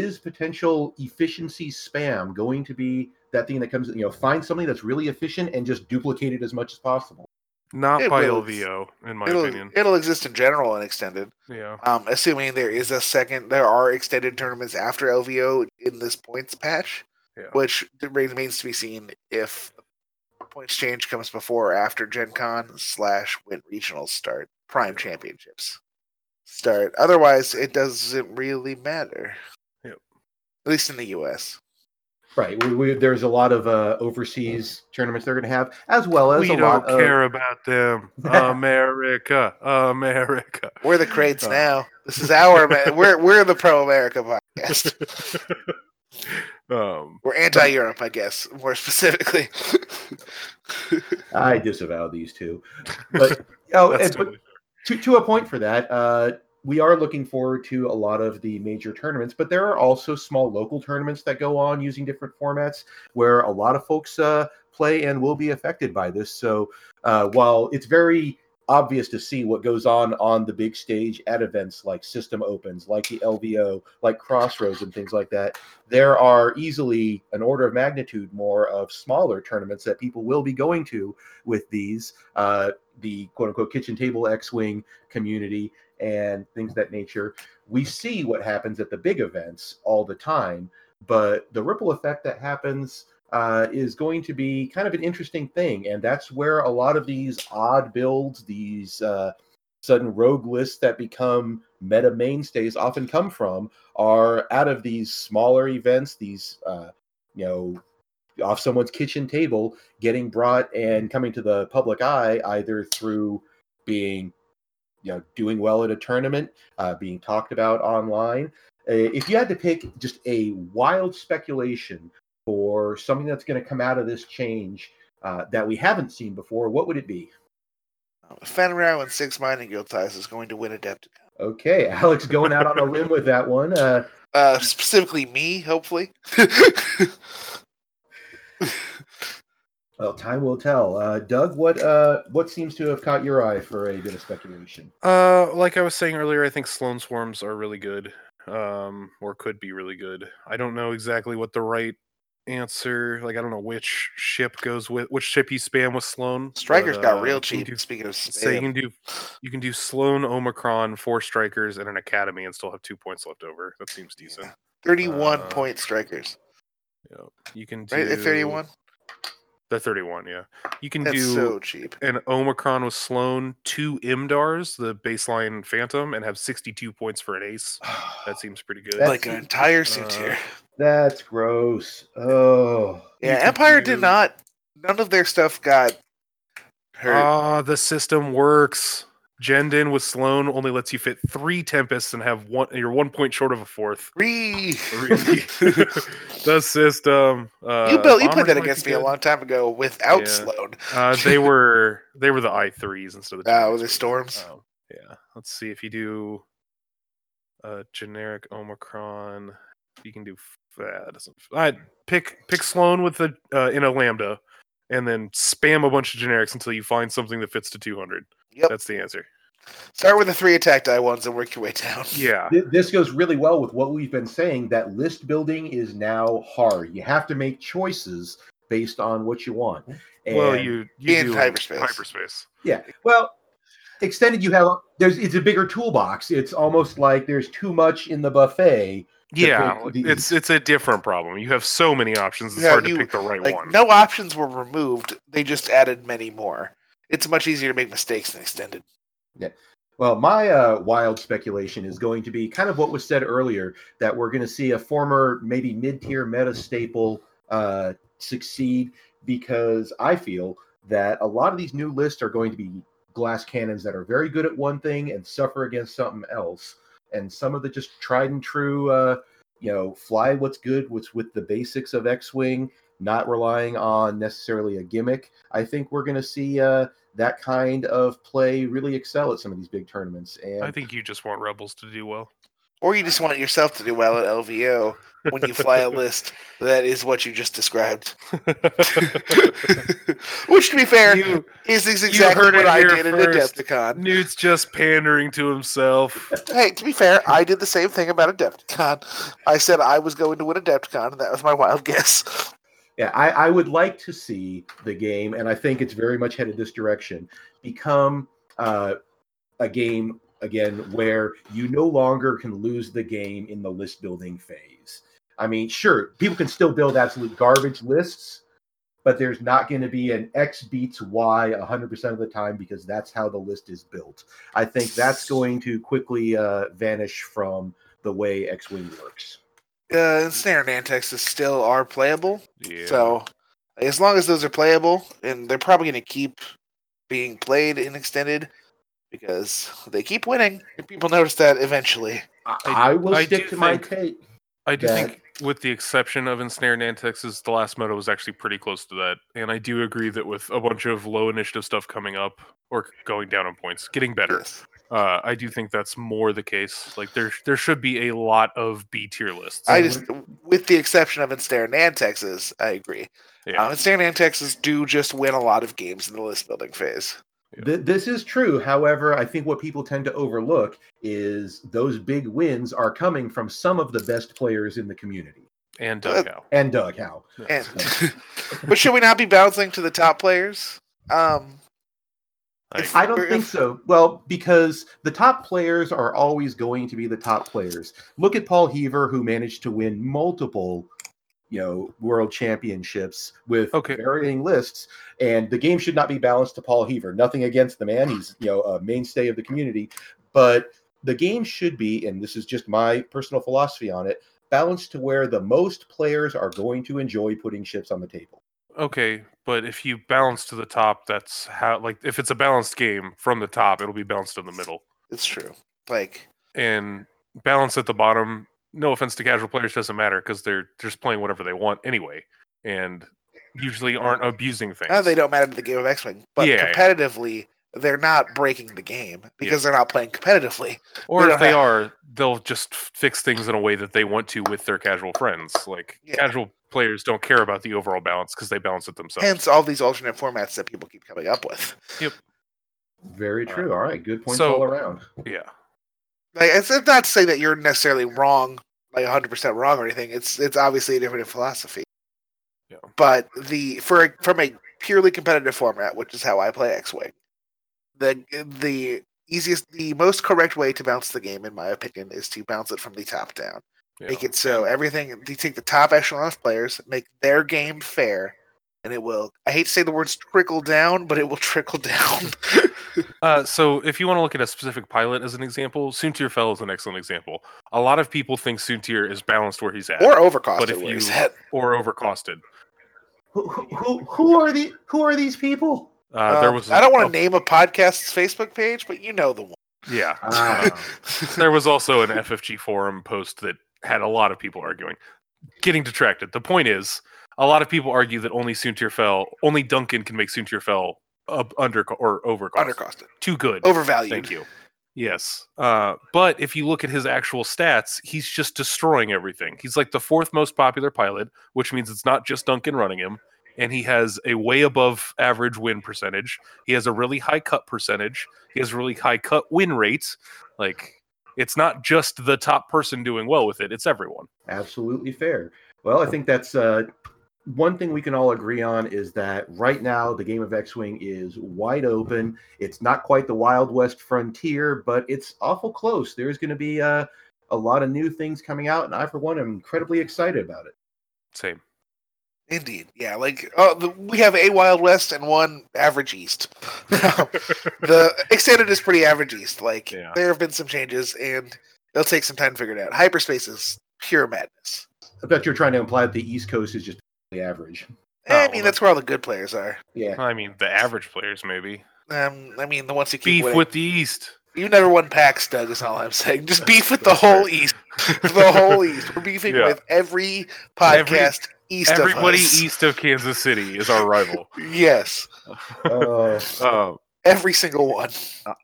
Is potential efficiency spam going to be that thing that comes? You know, find something that's really efficient and just duplicate it as much as possible. not It by will. LVO, in my it'll opinion. it'll exist in general and extended. Yeah. Um, assuming there is a second, there are extended tournaments after LVO in this points patch, Yeah. which remains to be seen if points change comes before or after Gen Con slash when regionals start, Prime Championships start. Otherwise, it doesn't really matter. Yep. At least in the U.S. Right. We, we, there's a lot of uh, overseas tournaments they're going to have, as well as We a don't lot of care about them. America, America. We're the crates Oh. now. This is our. We're we're the pro America podcast. um, We're anti Europe, I guess, more specifically. I disavow these two. But oh, that's and, but to, to a point for that, uh, we are looking forward to a lot of the major tournaments, but there are also small local tournaments that go on using different formats where a lot of folks uh, play and will be affected by this. So uh, while it's very obvious to see what goes on on the big stage at events like System Opens, like the LVO, like Crossroads, and things like that, there are easily an order of magnitude more of smaller tournaments that people will be going to with these. Uh, the quote unquote kitchen table X Wing community and things of that nature. We see what happens at the big events all the time, but the ripple effect that happens uh, is going to be kind of an interesting thing. And that's where a lot of these odd builds, these uh, sudden rogue lists that become meta mainstays often come from are out of these smaller events, these, uh, you know, off someone's kitchen table getting brought and coming to the public eye either through being you know doing well at a tournament uh, being talked about online uh, if you had to pick just a wild speculation for something that's going to come out of this change uh, that we haven't seen before what would it be Fenn Rau and six mining guild ties is going to win Adepticon. okay alex going out on a limb with that one uh, Uh, specifically me, hopefully. well time will tell uh, doug what uh, what seems to have caught your eye for a bit of speculation Uh, like I was saying earlier, I think Sloan swarms are really good, um, or could be really good. I don't know exactly what the right answer. Like, I don't know which ship goes with which ship you spam with Sloan. Strikers but, got uh, real you cheap. do- Speaking of So you can do you can do Sloan, Omicron, four strikers, and an academy, and still have two points left over. That seems decent. thirty-one uh, point strikers, Yeah, you can do right? At thirty-one, The thirty-one, yeah. You can that's do so cheap. an Omicron with Sloan, two Imdaars, the baseline Phantom, and have sixty-two points for an ace. That seems pretty good. That's- Like an entire suit uh, tier. that's gross oh Yeah, Empire do- did not. None of their stuff got hurt. Ah, the system works. Jendon with Sloan only lets you fit three Tempests and have one. You're one point short of a fourth. Three. the system. Uh, you built. You played that against be me a long time ago without Yeah. Sloan. Uh, they were they were the I threes instead of. Uh, Jendons were they storms? Oh, yeah. Let's see if you do a generic Omicron. You can do. Uh, doesn't. I pick pick Sloan with the uh, in a lambda, and then spam a bunch of generics until you find something that fits to 200. Yep. That's the answer. Start with the three attack die ones and work your way down. Yeah. This goes really well with what we've been saying that list building is now hard. You have to make choices based on what you want. well, And- you you in do hyperspace. hyperspace. yeah. Well, extended you have there's it's a bigger toolbox. It's almost like there's too much in the buffet. Yeah, pick it's it's a different problem. You have so many options. It's Yeah, hard you- to pick the right Like one. no options were removed. They just added many more. It's much easier to make mistakes than extended. Yeah. Well, my uh, wild speculation is going to be kind of what was said earlier that we're going to see a former, maybe mid tier meta staple uh, succeed because I feel that a lot of these new lists are going to be glass cannons that are very good at one thing and suffer against something else. And some of the just tried and true, uh, you know, fly what's good, what's with the basics of X Wing, not relying on necessarily a gimmick. I think we're going to see uh, that kind of play really excel at some of these big tournaments. And I think you just want Rebels to do well. Or you just want yourself to do well at LVO when you fly a list that is what you just described. Which, to be fair, You- is is exactly heard what I did at first. Adepticon. Newt's just pandering to himself. Hey, to be fair, I did the same thing about Adepticon. I said I was going to win Adepticon, and that was my wild guess. Yeah, I, I would like to see the game, and I think it's very much headed this direction, become uh, a game again where you no longer can lose the game in the list building phase. I mean, sure, people can still build absolute garbage lists, but there's not going to be an X beats Y 100% of the time because that's how the list is built. I think that's going to quickly uh, vanish from the way X Wing works. Uh, Snare and Antex is still are playable, Yeah. so as long as those are playable, and they're probably going to keep being played in extended because they keep winning, and people notice that eventually. I, I- I will I stick do to my think- take. I do that- think, with the exception of Ensnare and Antexes, the last meta was actually pretty close to that. And I do agree that with a bunch of low initiative stuff coming up or going down on points, getting better, Yes. Uh, I do think that's more the case. Like there, there should be a lot of B tier lists. I just, with the exception of Ensnare and Antexes, I agree. Yeah. Uh, Ensnare and Antexes do just win a lot of games in the list building phase. Th- this is true. However, I think what people tend to overlook is those big wins are coming from some of the best players in the community. and Uh, Doug Howe. And Doug Howe. And, but should we not be bouncing to the top players? Um, if- I don't think so. Well, because the top players are always going to be the top players. Look at Paul Heaver, who managed to win multiple, you know, world championships with Okay. varying lists. And the game should not be balanced to Paul Heaver. Nothing against the man; he's you know a mainstay of the community. But the game should be, and this is just my personal philosophy on it, balanced to where the most players are going to enjoy putting ships on the table. Okay, but if you balance to the top, that's how. Like, if it's a balanced game from the top, it'll be balanced in the middle, It's true. Like, and balance at the bottom. No offense to casual players, doesn't matter because they're just playing whatever they want anyway, and usually aren't abusing things. they don't matter to the game of X Wing, but Yeah, yeah. competitively, they're not breaking the game because they're not playing competitively. Or they if they don't are, they'll just fix things in a way that they want to with their casual friends. Like Yeah. casual players don't care about the overall balance because they balance it themselves. Hence, all these alternate formats that people keep coming up with. Yep. Very Uh, true. All right, good points so- all around. yeah, Like, it's it's not to say that you're necessarily wrong, like 100 percent wrong or anything. It's it's obviously a different philosophy. Yeah. But the for a- from a purely competitive format, which is how I play X Wing, the the easiest, the most correct way to bounce the game, in my opinion, is to bounce it from the top down. Yeah. Make it so everything you take the top echelon of players, make their game fair, and it will. I hate to say the words trickle down, but it will trickle down. Uh, so if you want to look at a specific pilot as an example, Soontir Fel is an excellent example. A lot of people think Soontir is balanced where he's at, or overcosted. But if where you- he's at. or overcosted. Who, who, who are the who are these people? Uh, there Um, was. I don't want a- to name a podcast's Facebook page, but you know the one. Yeah, Ah. there was also an FFG forum post that had a lot of people arguing. Getting detracted. The point is, a lot of people argue that only Soontir Fel, only Duncan can make Soontir Fel up under or over Undercosted, too good. overvalued. Thank you. Yes. Uh, but if you look at his actual stats, he's just destroying everything. He's like the fourth most popular pilot, which means it's not just Duncan running him. And he has a way above average win percentage. He has a really high cut percentage. He has really high cut win rates. Like, it's not just the top person doing well with it, it's everyone. Absolutely fair. Well, I think that's uh, one thing we can all agree on is that right now the game of X-wing is wide open. It's not quite the Wild West frontier, but it's awful close. There's going to be uh, a lot of new things coming out, and I, for one, am incredibly excited about it. Same. Indeed, yeah. Like, oh, the, we have a Wild West and one Average East. the extended is pretty average East. Like, Yeah. there have been some changes, and it'll take some time to figure it out. Hyperspace is pure madness. I bet you're trying to imply that the East Coast is just the average. Eh, I Oh, mean, well, that's where all the good players are. Yeah. I mean, the average players maybe Um, I mean, the ones who keep beef winning. with the East. You never won PAX, Doug. Is all I'm saying. Just beef with the whole. East. the whole East. We're beefing Yeah. with every Every- podcast east Everybody of us. east of Kansas City is our rival. Yes, Uh, Uh, every single one.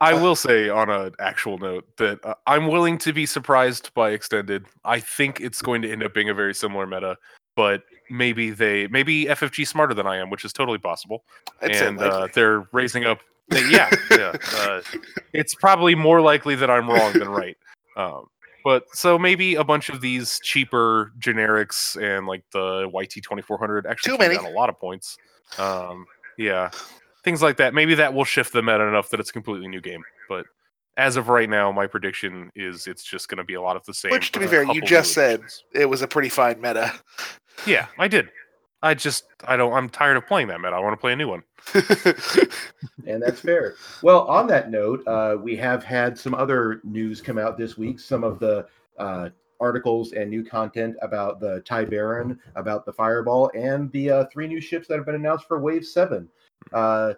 I will say on an actual note that uh, I'm willing to be surprised by extended. I think it's going to end up being a very similar meta, but maybe they maybe FFG smarter than I am, which is totally possible. I'd say and uh, they're raising up. yeah, yeah. Uh, it's probably more likely that I'm wrong than right. Um, but so maybe a bunch of these cheaper generics and like the YT 2400 actually Too came many. down a lot of points. Um, yeah, things like that. Maybe that will shift the meta enough that it's a completely new game. But as of right now, my prediction is it's just going to be a lot of the same. Which, to be fair, you just said- it was a pretty fine meta. Yeah, I did. I just I don't. I'm tired of playing that meta. I want to play a new one. and that's fair. Well, on that note, uh, we have had some other news come out this week. Some of the uh, articles and new content about the Ty Baron, about the Fireball, and the uh, three new ships that have been announced for Wave 7. Uh,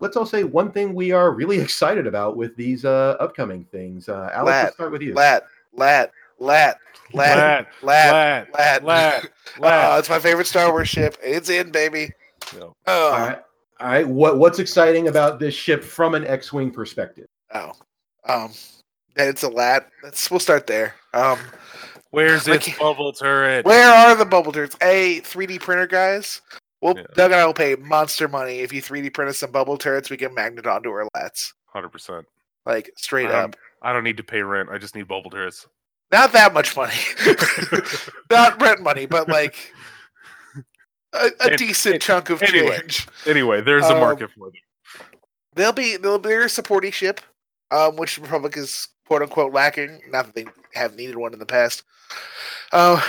let's all say one thing we are really excited about with these uh, upcoming things. Uh, Alex, Lat, let's start with you. lat, lat, lat, lat, Lat, lat, lat, lat, lat, Oh, lat. it's my favorite Star Wars ship. It's in, baby. No. Oh, All right. All right. What, what's exciting about this ship from an X Wing perspective? oh, um, that it's a lat. Let's, we'll start there. Um, Where's Like- its bubble turret? where are the bubble turrets? A 3D printer guys. Well, Yeah. Doug and I will pay monster money if you 3D print us some bubble turrets. We can magnet onto our lats, Hundred percent. like straight Um, up. I don't need to pay rent. I just need bubble turrets. Not that much money, not rent money, but like a, a An- decent an- chunk of anyway. change. Anyway, there's a Um, market for them. They'll be they'll be a supporting ship, um, which Republic is quote unquote lacking. Not that they have needed one in the past. Uh,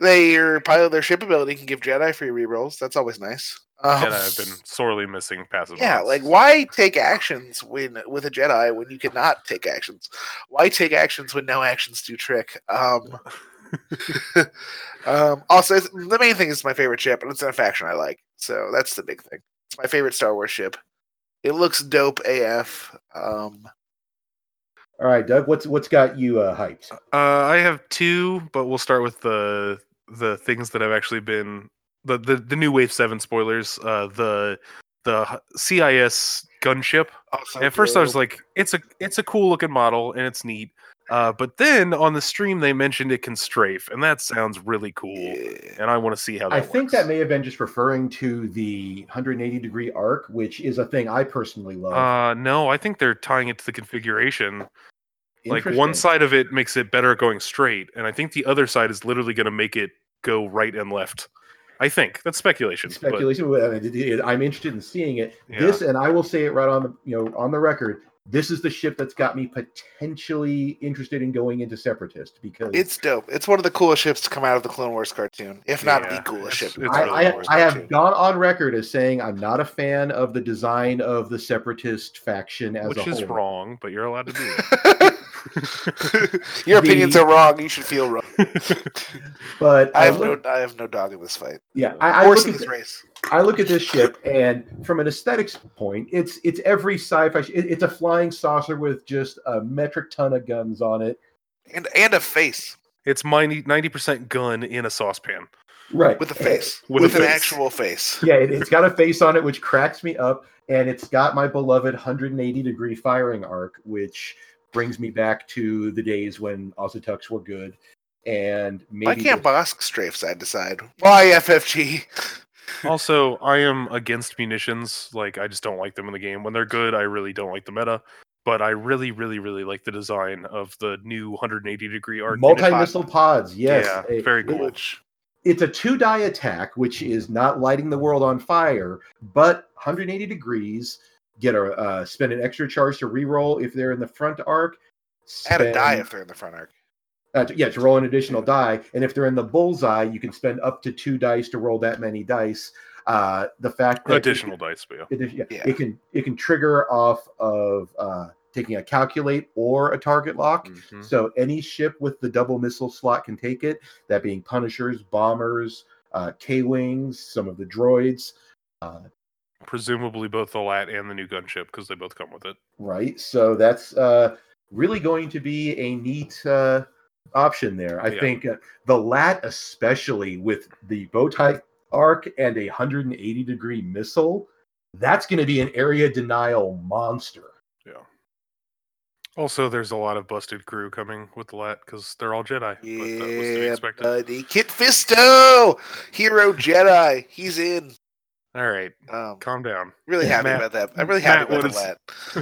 they are pilot their ship ability can give Jedi free rerolls. That's always nice. Um, Jedi have been sorely missing passive. yeah, mods. like why take actions when with a Jedi when you cannot take actions? Why take actions when no actions do trick? Um, um, also, the main thing is my favorite ship, and it's in a faction I like. So that's the big thing. It's my favorite Star Wars ship. It looks dope AF. Um, All right, Doug, what's what's got you uh, hyped? Uh, I have two, but we'll start with the the things that I've actually been the the, the new Wave Seven spoilers. Uh, the the CIS gunship. also At first, I was like, it's a it's a cool looking model and it's neat. Uh, but then on the stream they mentioned it can strafe, and that sounds really cool. Yeah. And I want to see how that I think that may have been just referring to the 180 degree arc, which is a thing I personally love. Uh, no, I think they're tying it to the configuration. Like one side of it makes it better going straight, and I think the other side is literally going to make it go right and left. I think that's speculation. speculation. but, I mean, it- it- I'm interested in seeing it. Yeah. This, and I will say it right on the you know on the record. This is the ship that's got me potentially interested in going into Separatist because It's dope. It's one of the coolest ships to come out of the Clone Wars cartoon, if not the coolest it's- ship. it's I, out of I, Clone I have gone on record as saying I'm not a fan of the design of the Separatist faction as which a is wrong, but you're allowed to do it. Your opinions are wrong. You should feel wrong. But I have uh, look- no, I have no dog in this fight. yeah, I, I look at this race. I look at this ship, and from an aesthetics point, it's it's every sci-fi. sh- It, it's a flying saucer with just a metric ton of guns on it. And and a face it's ninety percent gun in a saucepan. Right, with a face. With With, a an face. actual face. Yeah, it, it's got a face on it, which cracks me up, and it's got my beloved 180 degree firing arc, which brings me back to the days when Ozatucks were good. And maybe Why can't the- Bosk strafe side to side? Why FFG? Also, I am against munitions. Like, I just don't like them in the game. When they're good, I really don't like the meta. But I really, really, really like the design of the new 180 degree arc. multi missile pods? Yes, Yeah, It- very it- cool. Which it's a two die attack, which is not lighting the world on fire, but 180 degrees. Get a uh, spend an extra charge to reroll if they're in the front arc. add a die if they're in the front arc. Uh, to- yeah, to roll an additional die, and if they're in the bullseye, you can spend up to two dice to roll that many dice. Uh, the fact that Additional dice, but yeah. it, yeah, Yeah. it can it can trigger off of uh, taking a calculate or a target lock. Mhm. So any ship with the double missile slot can take it. That being Punishers, bombers, uh, K wings, some of the droids. Uh, Presumably both the lat and the new gunship because they both come with it. right? So that's uh, really going to be a neat uh, option there. I Yeah. think uh, the lat, especially with the bow tie arc and a 180 degree missile, that's going to be an area denial monster. Yeah. Also, there's a lot of busted crew coming with the lat because they're all Jedi. but that was to be Yeah, expected. buddy. Kit Fisto, hero Jedi. He's in. All right, Um, calm down, really happy Matt- about that. I'm really happy Matt, about what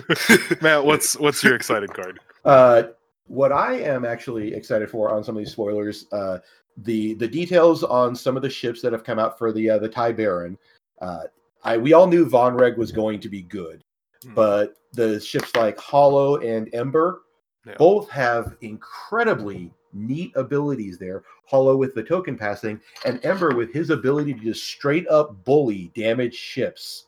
that. Matt. What's what's your excited card? Uh, what I am actually excited for on some of these spoilers, uh, the the details on some of the ships that have come out for the uh, the Tie Baron. Uh, I we all knew Von Reg was going to be good, Hmm. but the ships like Holo and Ember Yeah. both have incredibly neat abilities there. Holo with the token passing, and Ember with his ability to just straight up bully damaged ships,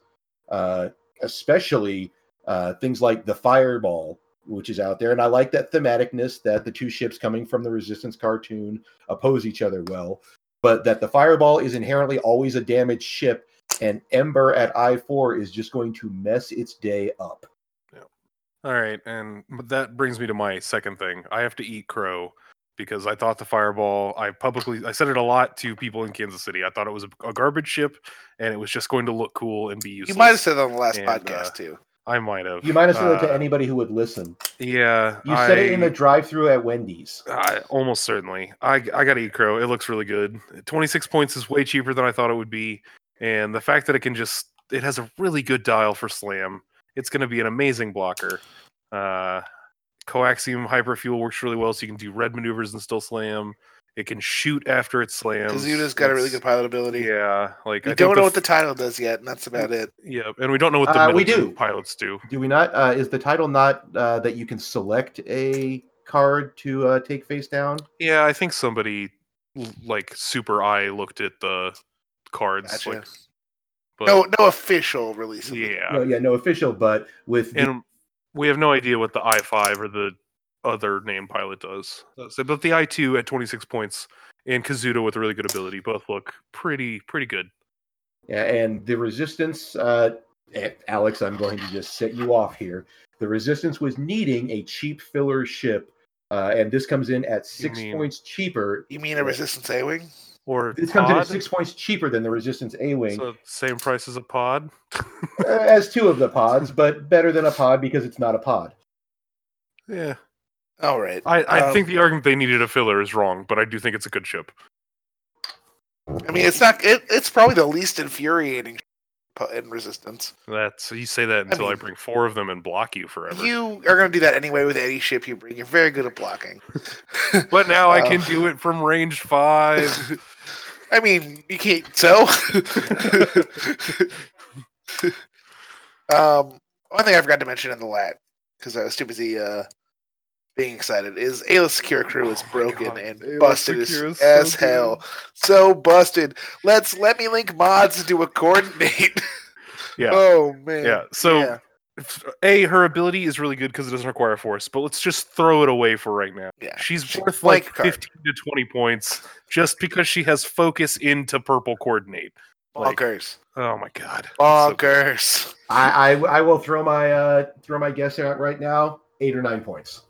uh, especially uh, things like the Fireball, which is out there. And I like that thematicness that the two ships coming from the Resistance cartoon oppose each other well, but that the Fireball is inherently always a damaged ship, and Ember at I 4 is just going to mess its day up. Yeah. All right, and that brings me to my second thing. I have to eat crow because I thought the fireball. I publicly I said it a lot to people in Kansas City. I thought it was a, a garbage ship, and it was just going to look cool and be useless. you might have said that on the last And, podcast uh, too. I might have. You might have said it Uh, to anybody who would listen. Yeah, You said it in the drive-through at Wendy's. I, almost certainly. I I got to eat crow. It looks really good. Twenty six points is way cheaper than I thought it would be, and the fact that it can just it has a really good dial for slam. It's going to be an amazing blocker. Uh, coaxium hyperfuel works really well, so you can do red maneuvers and still slam. It can shoot after it slams. Kazuda's got a really good pilot ability. Yeah, like We I don't know the what the title does yet, and that's about it. yeah, and we don't know what the Uh, we do. pilots do. Do we not? Uh, is the title not uh, that you can select a card to uh, take face down? Yeah, I think somebody like Super Eye looked at the cards. Gotcha. Like, but, no, no official release. of yeah, No, yeah, no official, but with the, and we have no idea what the i five or the other name pilot does. So, but the i two at twenty six points and Kazuda with a really good ability both look pretty pretty good. yeah, and the resistance. Uh, eh, Alex, I'm going to just set you off here. The resistance was needing a cheap filler ship, uh, and this comes in at six mean- points cheaper. You mean a Resistance A wing? Or This comes in at six points cheaper than the resistance A wing, so same price as a pod. uh, as two of the pods, but better than a pod because it's not a pod. yeah, All right. I, I Um, think the argument they needed a filler is wrong, but I do think it's a good ship. I mean, it's not. It, it's probably the least infuriating in Resistance. That's you say that until I, mean- bring four of them and block you forever. You are going to do that anyway with any ship you bring. You're very good at blocking. But now I Uh, can do it from range five. I mean, you can't. So, um, one thing I forgot to mention in the lat because I was too busy uh, being excited is Ayla Secura Crew is Oh broken God, and Ayla busted as, so as hell. So busted. Let's let me link mods to do a coordinate. Yeah. Oh man. Yeah. So Yeah. F- a her ability is really good because it doesn't require force, but let's just throw it away for right now. Yeah. She's She- worth blank like card. fifteen to twenty points just because she has focus into purple coordinate. Like, Bonkers. oh my god. It's so I, I I will throw my uh, throw my guess out right now. Eight or nine points.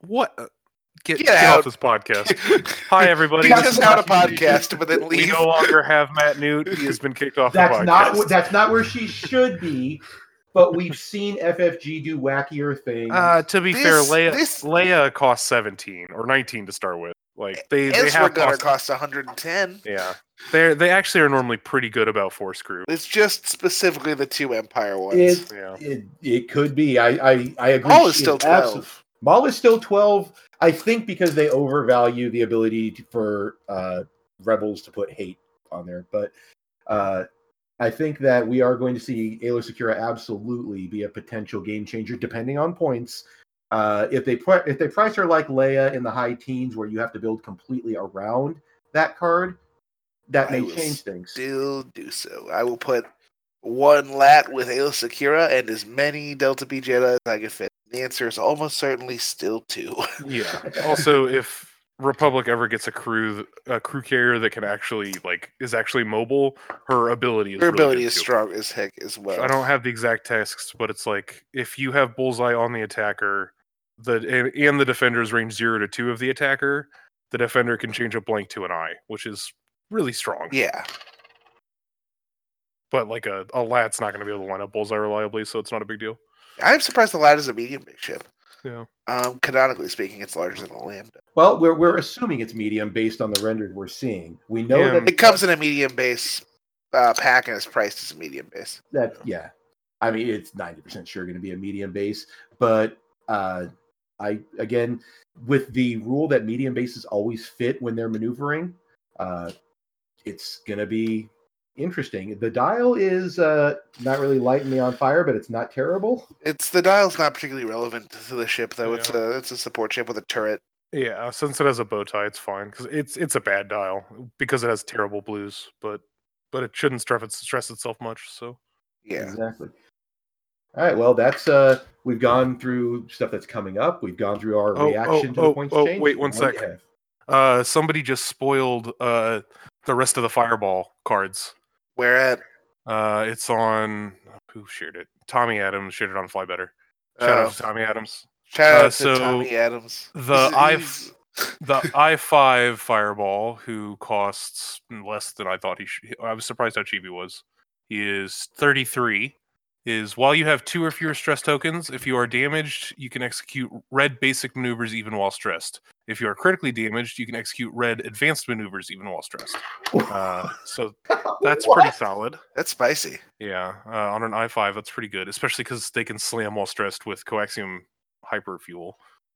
What? uh, Get, Get get out. off this podcast. Hi everybody. He That's just out a podcast, but then We no longer have Matt Newt. He has been kicked off That's the podcast. not that's not where she should be. But we've seen FFG do wackier things. Uh, to be fair, Leia this- Leia cost seventeen or nineteen to start with. Like they they Ezra have Gunner cost, costs 110. yeah. They they actually are normally pretty good about force crew. It's just specifically the two Empire ones. it, Yeah. it it could be. I I, I agree. Maul is still abso- 12. Maul is still twelve. I think because they overvalue the ability to, for uh, rebels to put hate on there. But uh, I think that we are going to see Ayla Secura absolutely be a potential game changer, depending on points. Uh, if they put if they price her like Leia in the high teens, where you have to build completely around that card, that I may will change things. Still do so. I will put one lat with Ayla Secura and as many Delta B Jedi as I can fit. The answer is almost certainly still two. Yeah. Also, if Republic ever gets a crew a crew carrier that can actually like is actually mobile, her ability is Her really ability is too. strong as heck as well. I don't have the exact text, but it's like if you have bullseye on the attacker, the and, and the defender's range zero to two of the attacker, the defender can change a blank to an eye, which is really strong. Yeah. But like a, a lat's not going to be able to line up bullseye reliably, so it's not a big deal. I'm surprised the lat is a medium big ship. Yeah. Um, canonically speaking, it's larger than the Lambda. Well, we're we're assuming it's medium based on the renders we're seeing. We know Yeah. that It comes in a medium base uh, pack and it's priced as a medium base. that yeah i mean it's 90% sure going to be a medium base but uh i again with the rule that medium bases always fit when they're maneuvering uh it's going to be interesting the dial is uh not really lighting me on fire but it's not terrible It's the dial's not particularly relevant to the ship though. It's a it's a support ship with a turret. Yeah, since it has a bow tie, it's fine because it's it's a bad dial because it has terrible blues, but but it shouldn't stress it, stress itself much. So Yeah. exactly all right well that's uh we've gone through stuff that's coming up we've gone through our Oh, reaction oh, to oh, the points oh, change wait one What do you sec. have? uh, somebody just spoiled uh the rest of the fireball cards. Where at? Uh, it's on who shared it? Tommy Adams shared it on Fly Better. Shout out Oh. to Tommy Adams. Shout Uh, out to so Tommy Adams. the I- The i five fireball, who costs less than I thought he should. I was surprised how cheap he was. He is thirty three. Is while you have two or fewer stress tokens, if you are damaged, you can execute red basic maneuvers even while stressed. If you are critically damaged, you can execute red advanced maneuvers even while stressed. Uh, so that's pretty solid. That's spicy. Yeah, uh, on an i5, that's pretty good, especially because they can slam while stressed with coaxium hyperfuel.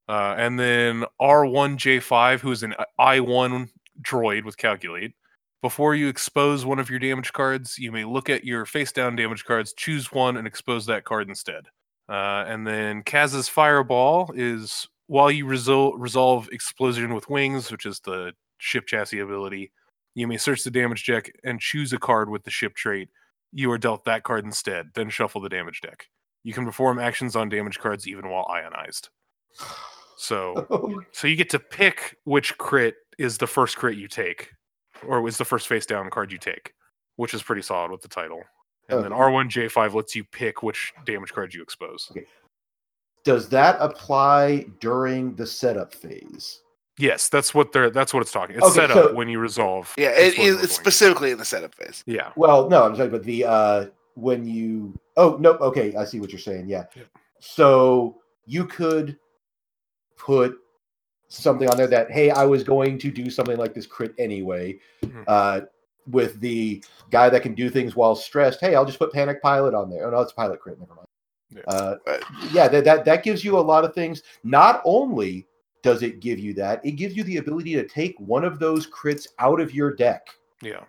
Uh, and then R1J5, who is an I1 droid with calculate. Before you expose one of your damage cards, you may look at your face down damage cards, choose one, and expose that card instead. Uh, and then Kaz's Fireball is while you resol- resolve Explosion with Wings, which is the ship chassis ability, you may search the damage deck and choose a card with the ship trait you are dealt that card instead, then shuffle the damage deck. You can perform actions on damage cards even while ionized. So, so you get to pick which crit is the first crit you take, or is the first face down card you take, which is pretty solid with the title. And then R1J5 lets you pick which damage card you expose. Does that apply during the setup phase? Yes, that's what they're. That's what it's talking. It's Okay, set so- up when you resolve. Yeah, it Explosion is with it's specifically in the setup phase. Yeah, Well, no, I'm talking about the uh when you oh no, okay, I see what you're saying. Yeah. Yep. So you could put something on there that, hey, I was going to do something like this crit anyway. Mhm. Uh with the guy that can do things while stressed, hey, I'll just put panic pilot on there. Oh no, it's pilot crit, never mind. Yeah. Uh, yeah, that, that that gives you a lot of things. Not only does it give you that, it gives you the ability to take one of those crits out of your deck. yeah.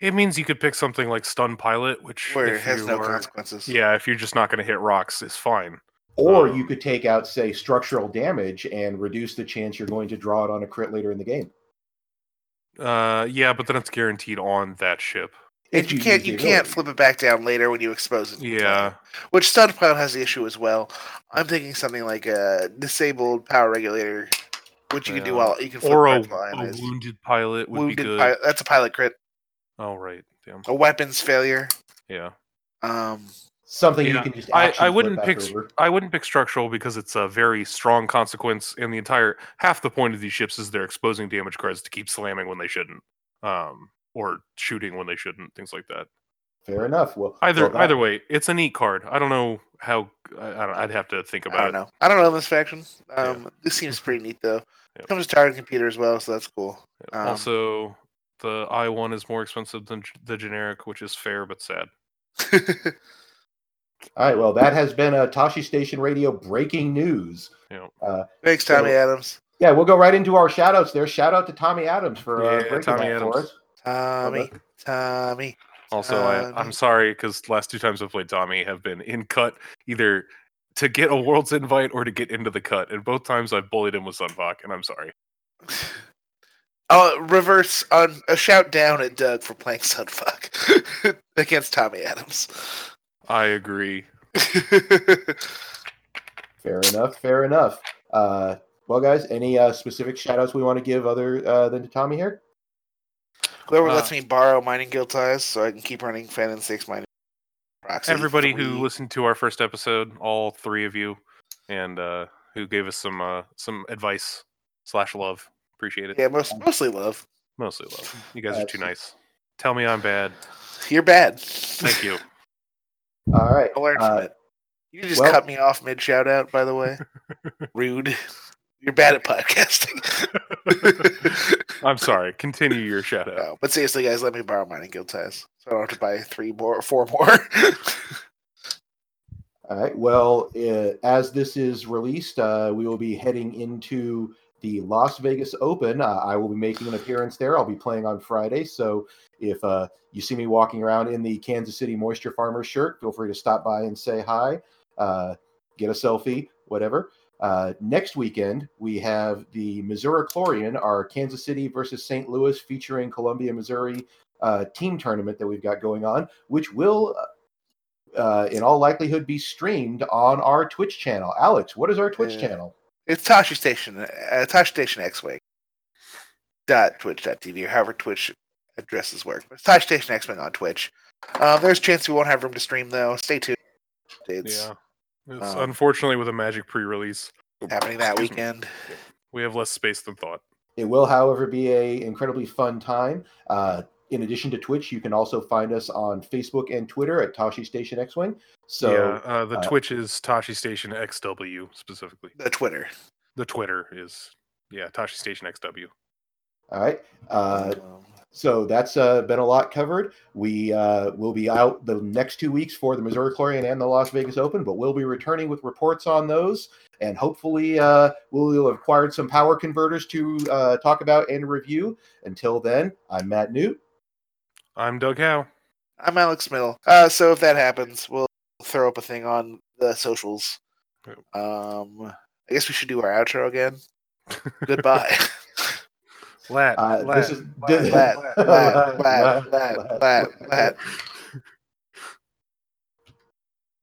It means you could pick something like stun pilot, which Where it has no are- consequences. Yeah, if you're just not going to hit rocks, it's fine. Or Um, you could take out, say, structural damage and reduce the chance you're going to draw it on a crit later in the game. Uh, yeah, but then it's guaranteed on that ship. And If you can't you can't flip it back down later when you expose it. Yeah, Which Stun Pilot has the issue as well. I'm thinking something like a disabled power regulator, which you can do while you can flip or a, back a wounded pilot would be Wounded good. pilot. That's a pilot crit. Oh right, damn. A weapons failure. Yeah, Um, Something you can just I, I wouldn't pick over. I wouldn't pick structural because it's a very strong consequence, and the entire half the point of these ships is they're exposing damage cards to keep slamming when they shouldn't, um, or shooting when they shouldn't, things like that. Fair enough. Well, Either well, either way, it's a neat card. I don't know how. I, I don't, I'd have to think about. It. I don't it. know. I don't know this faction. Um, This seems pretty neat though. Yep. Comes with target computer as well, so that's cool. Um, also, the I one is more expensive than the generic, which is fair but sad. All right. Well, that has been a Tosche Station Radio breaking news. Thanks, Tommy So- Adams. Yeah, we'll go right into our shout outs there. Shout out to Tommy Adams for uh, Yeah, breaking Tommy that for Adams. us. Tommy. Tommy. Also, I, I'm sorry because last two times I've played Tommy have been in cut either to get a world's invite or to get into the cut. And both times I've bullied him with Sun Fac, and I'm sorry. Oh, reverse on a shout down at Doug for playing Sun Fac against Tommy Adams. I agree. Fair enough. Fair enough. Uh, well, guys, any uh, specific shout outs we want to give other uh, than to Tommy here? Whoever Uh, lets me borrow mining guild ties so I can keep running Fan and Six mining. Proxy Everybody three. who listened to our first episode, all three of you, and uh, who gave us some uh, some advice slash love. Appreciate it. Yeah, most, mostly love. Mostly love. You guys are too nice. Tell me I'm bad. You're bad. Thank you. All right. I learned from Uh, it. You just well- cut me off mid shout out, by the way. Rude. You're bad at podcasting. I'm sorry. Continue your shout out. no, but seriously, guys, let me borrow mining guild ties. So I don't have to buy three more, four more. All right. Well, uh, as this is released, uh, we will be heading into the Las Vegas Open. Uh, I will be making an appearance there. I'll be playing on Friday. So if uh, you see me walking around in the Kansas City Moisture Farmer shirt, feel free to stop by and say hi, uh, get a selfie, whatever. Uh, next weekend, we have the Missouri Chlorian, our Kansas City versus St. Louis featuring Columbia, Missouri uh, team tournament that we've got going on, which will uh, in all likelihood be streamed on our Twitch channel. Alex, what is our Twitch Yeah. channel? it's Tosche Station, uh, Tosche Station X Wing. Dot twitch.tv or however Twitch addresses work. But it's Tosche Station X Wing on Twitch. Um, there's a chance we won't have room to stream though. Stay tuned. It's Yeah. It's Um, unfortunately with a Magic pre-release. happening that weekend. We have less space than thought. It will, however, be a incredibly fun time. Uh, in addition to Twitch, you can also find us on Facebook and Twitter at Tosche Station X Wing. So yeah, uh, the uh, Twitch is Tosche Station XW specifically. The Twitter. The Twitter is yeah Tosche Station XW. all right. Uh, Um, so that's uh, been a lot covered. We uh, will be out the next two weeks for the Missouri Chlorian and the Las Vegas Open, but we'll be returning with reports on those. And hopefully, uh, we'll have acquired some power converters to uh, talk about and review. Until then, I'm Matt Newt. I'm Doug Howe. I'm Alex Mill. Uh, so if that happens, we'll throw up a thing on the socials. Um, I guess we should do our outro again. Goodbye. Lat, Uh, lat, this is Lat, lat, lat, lat, lat, lat.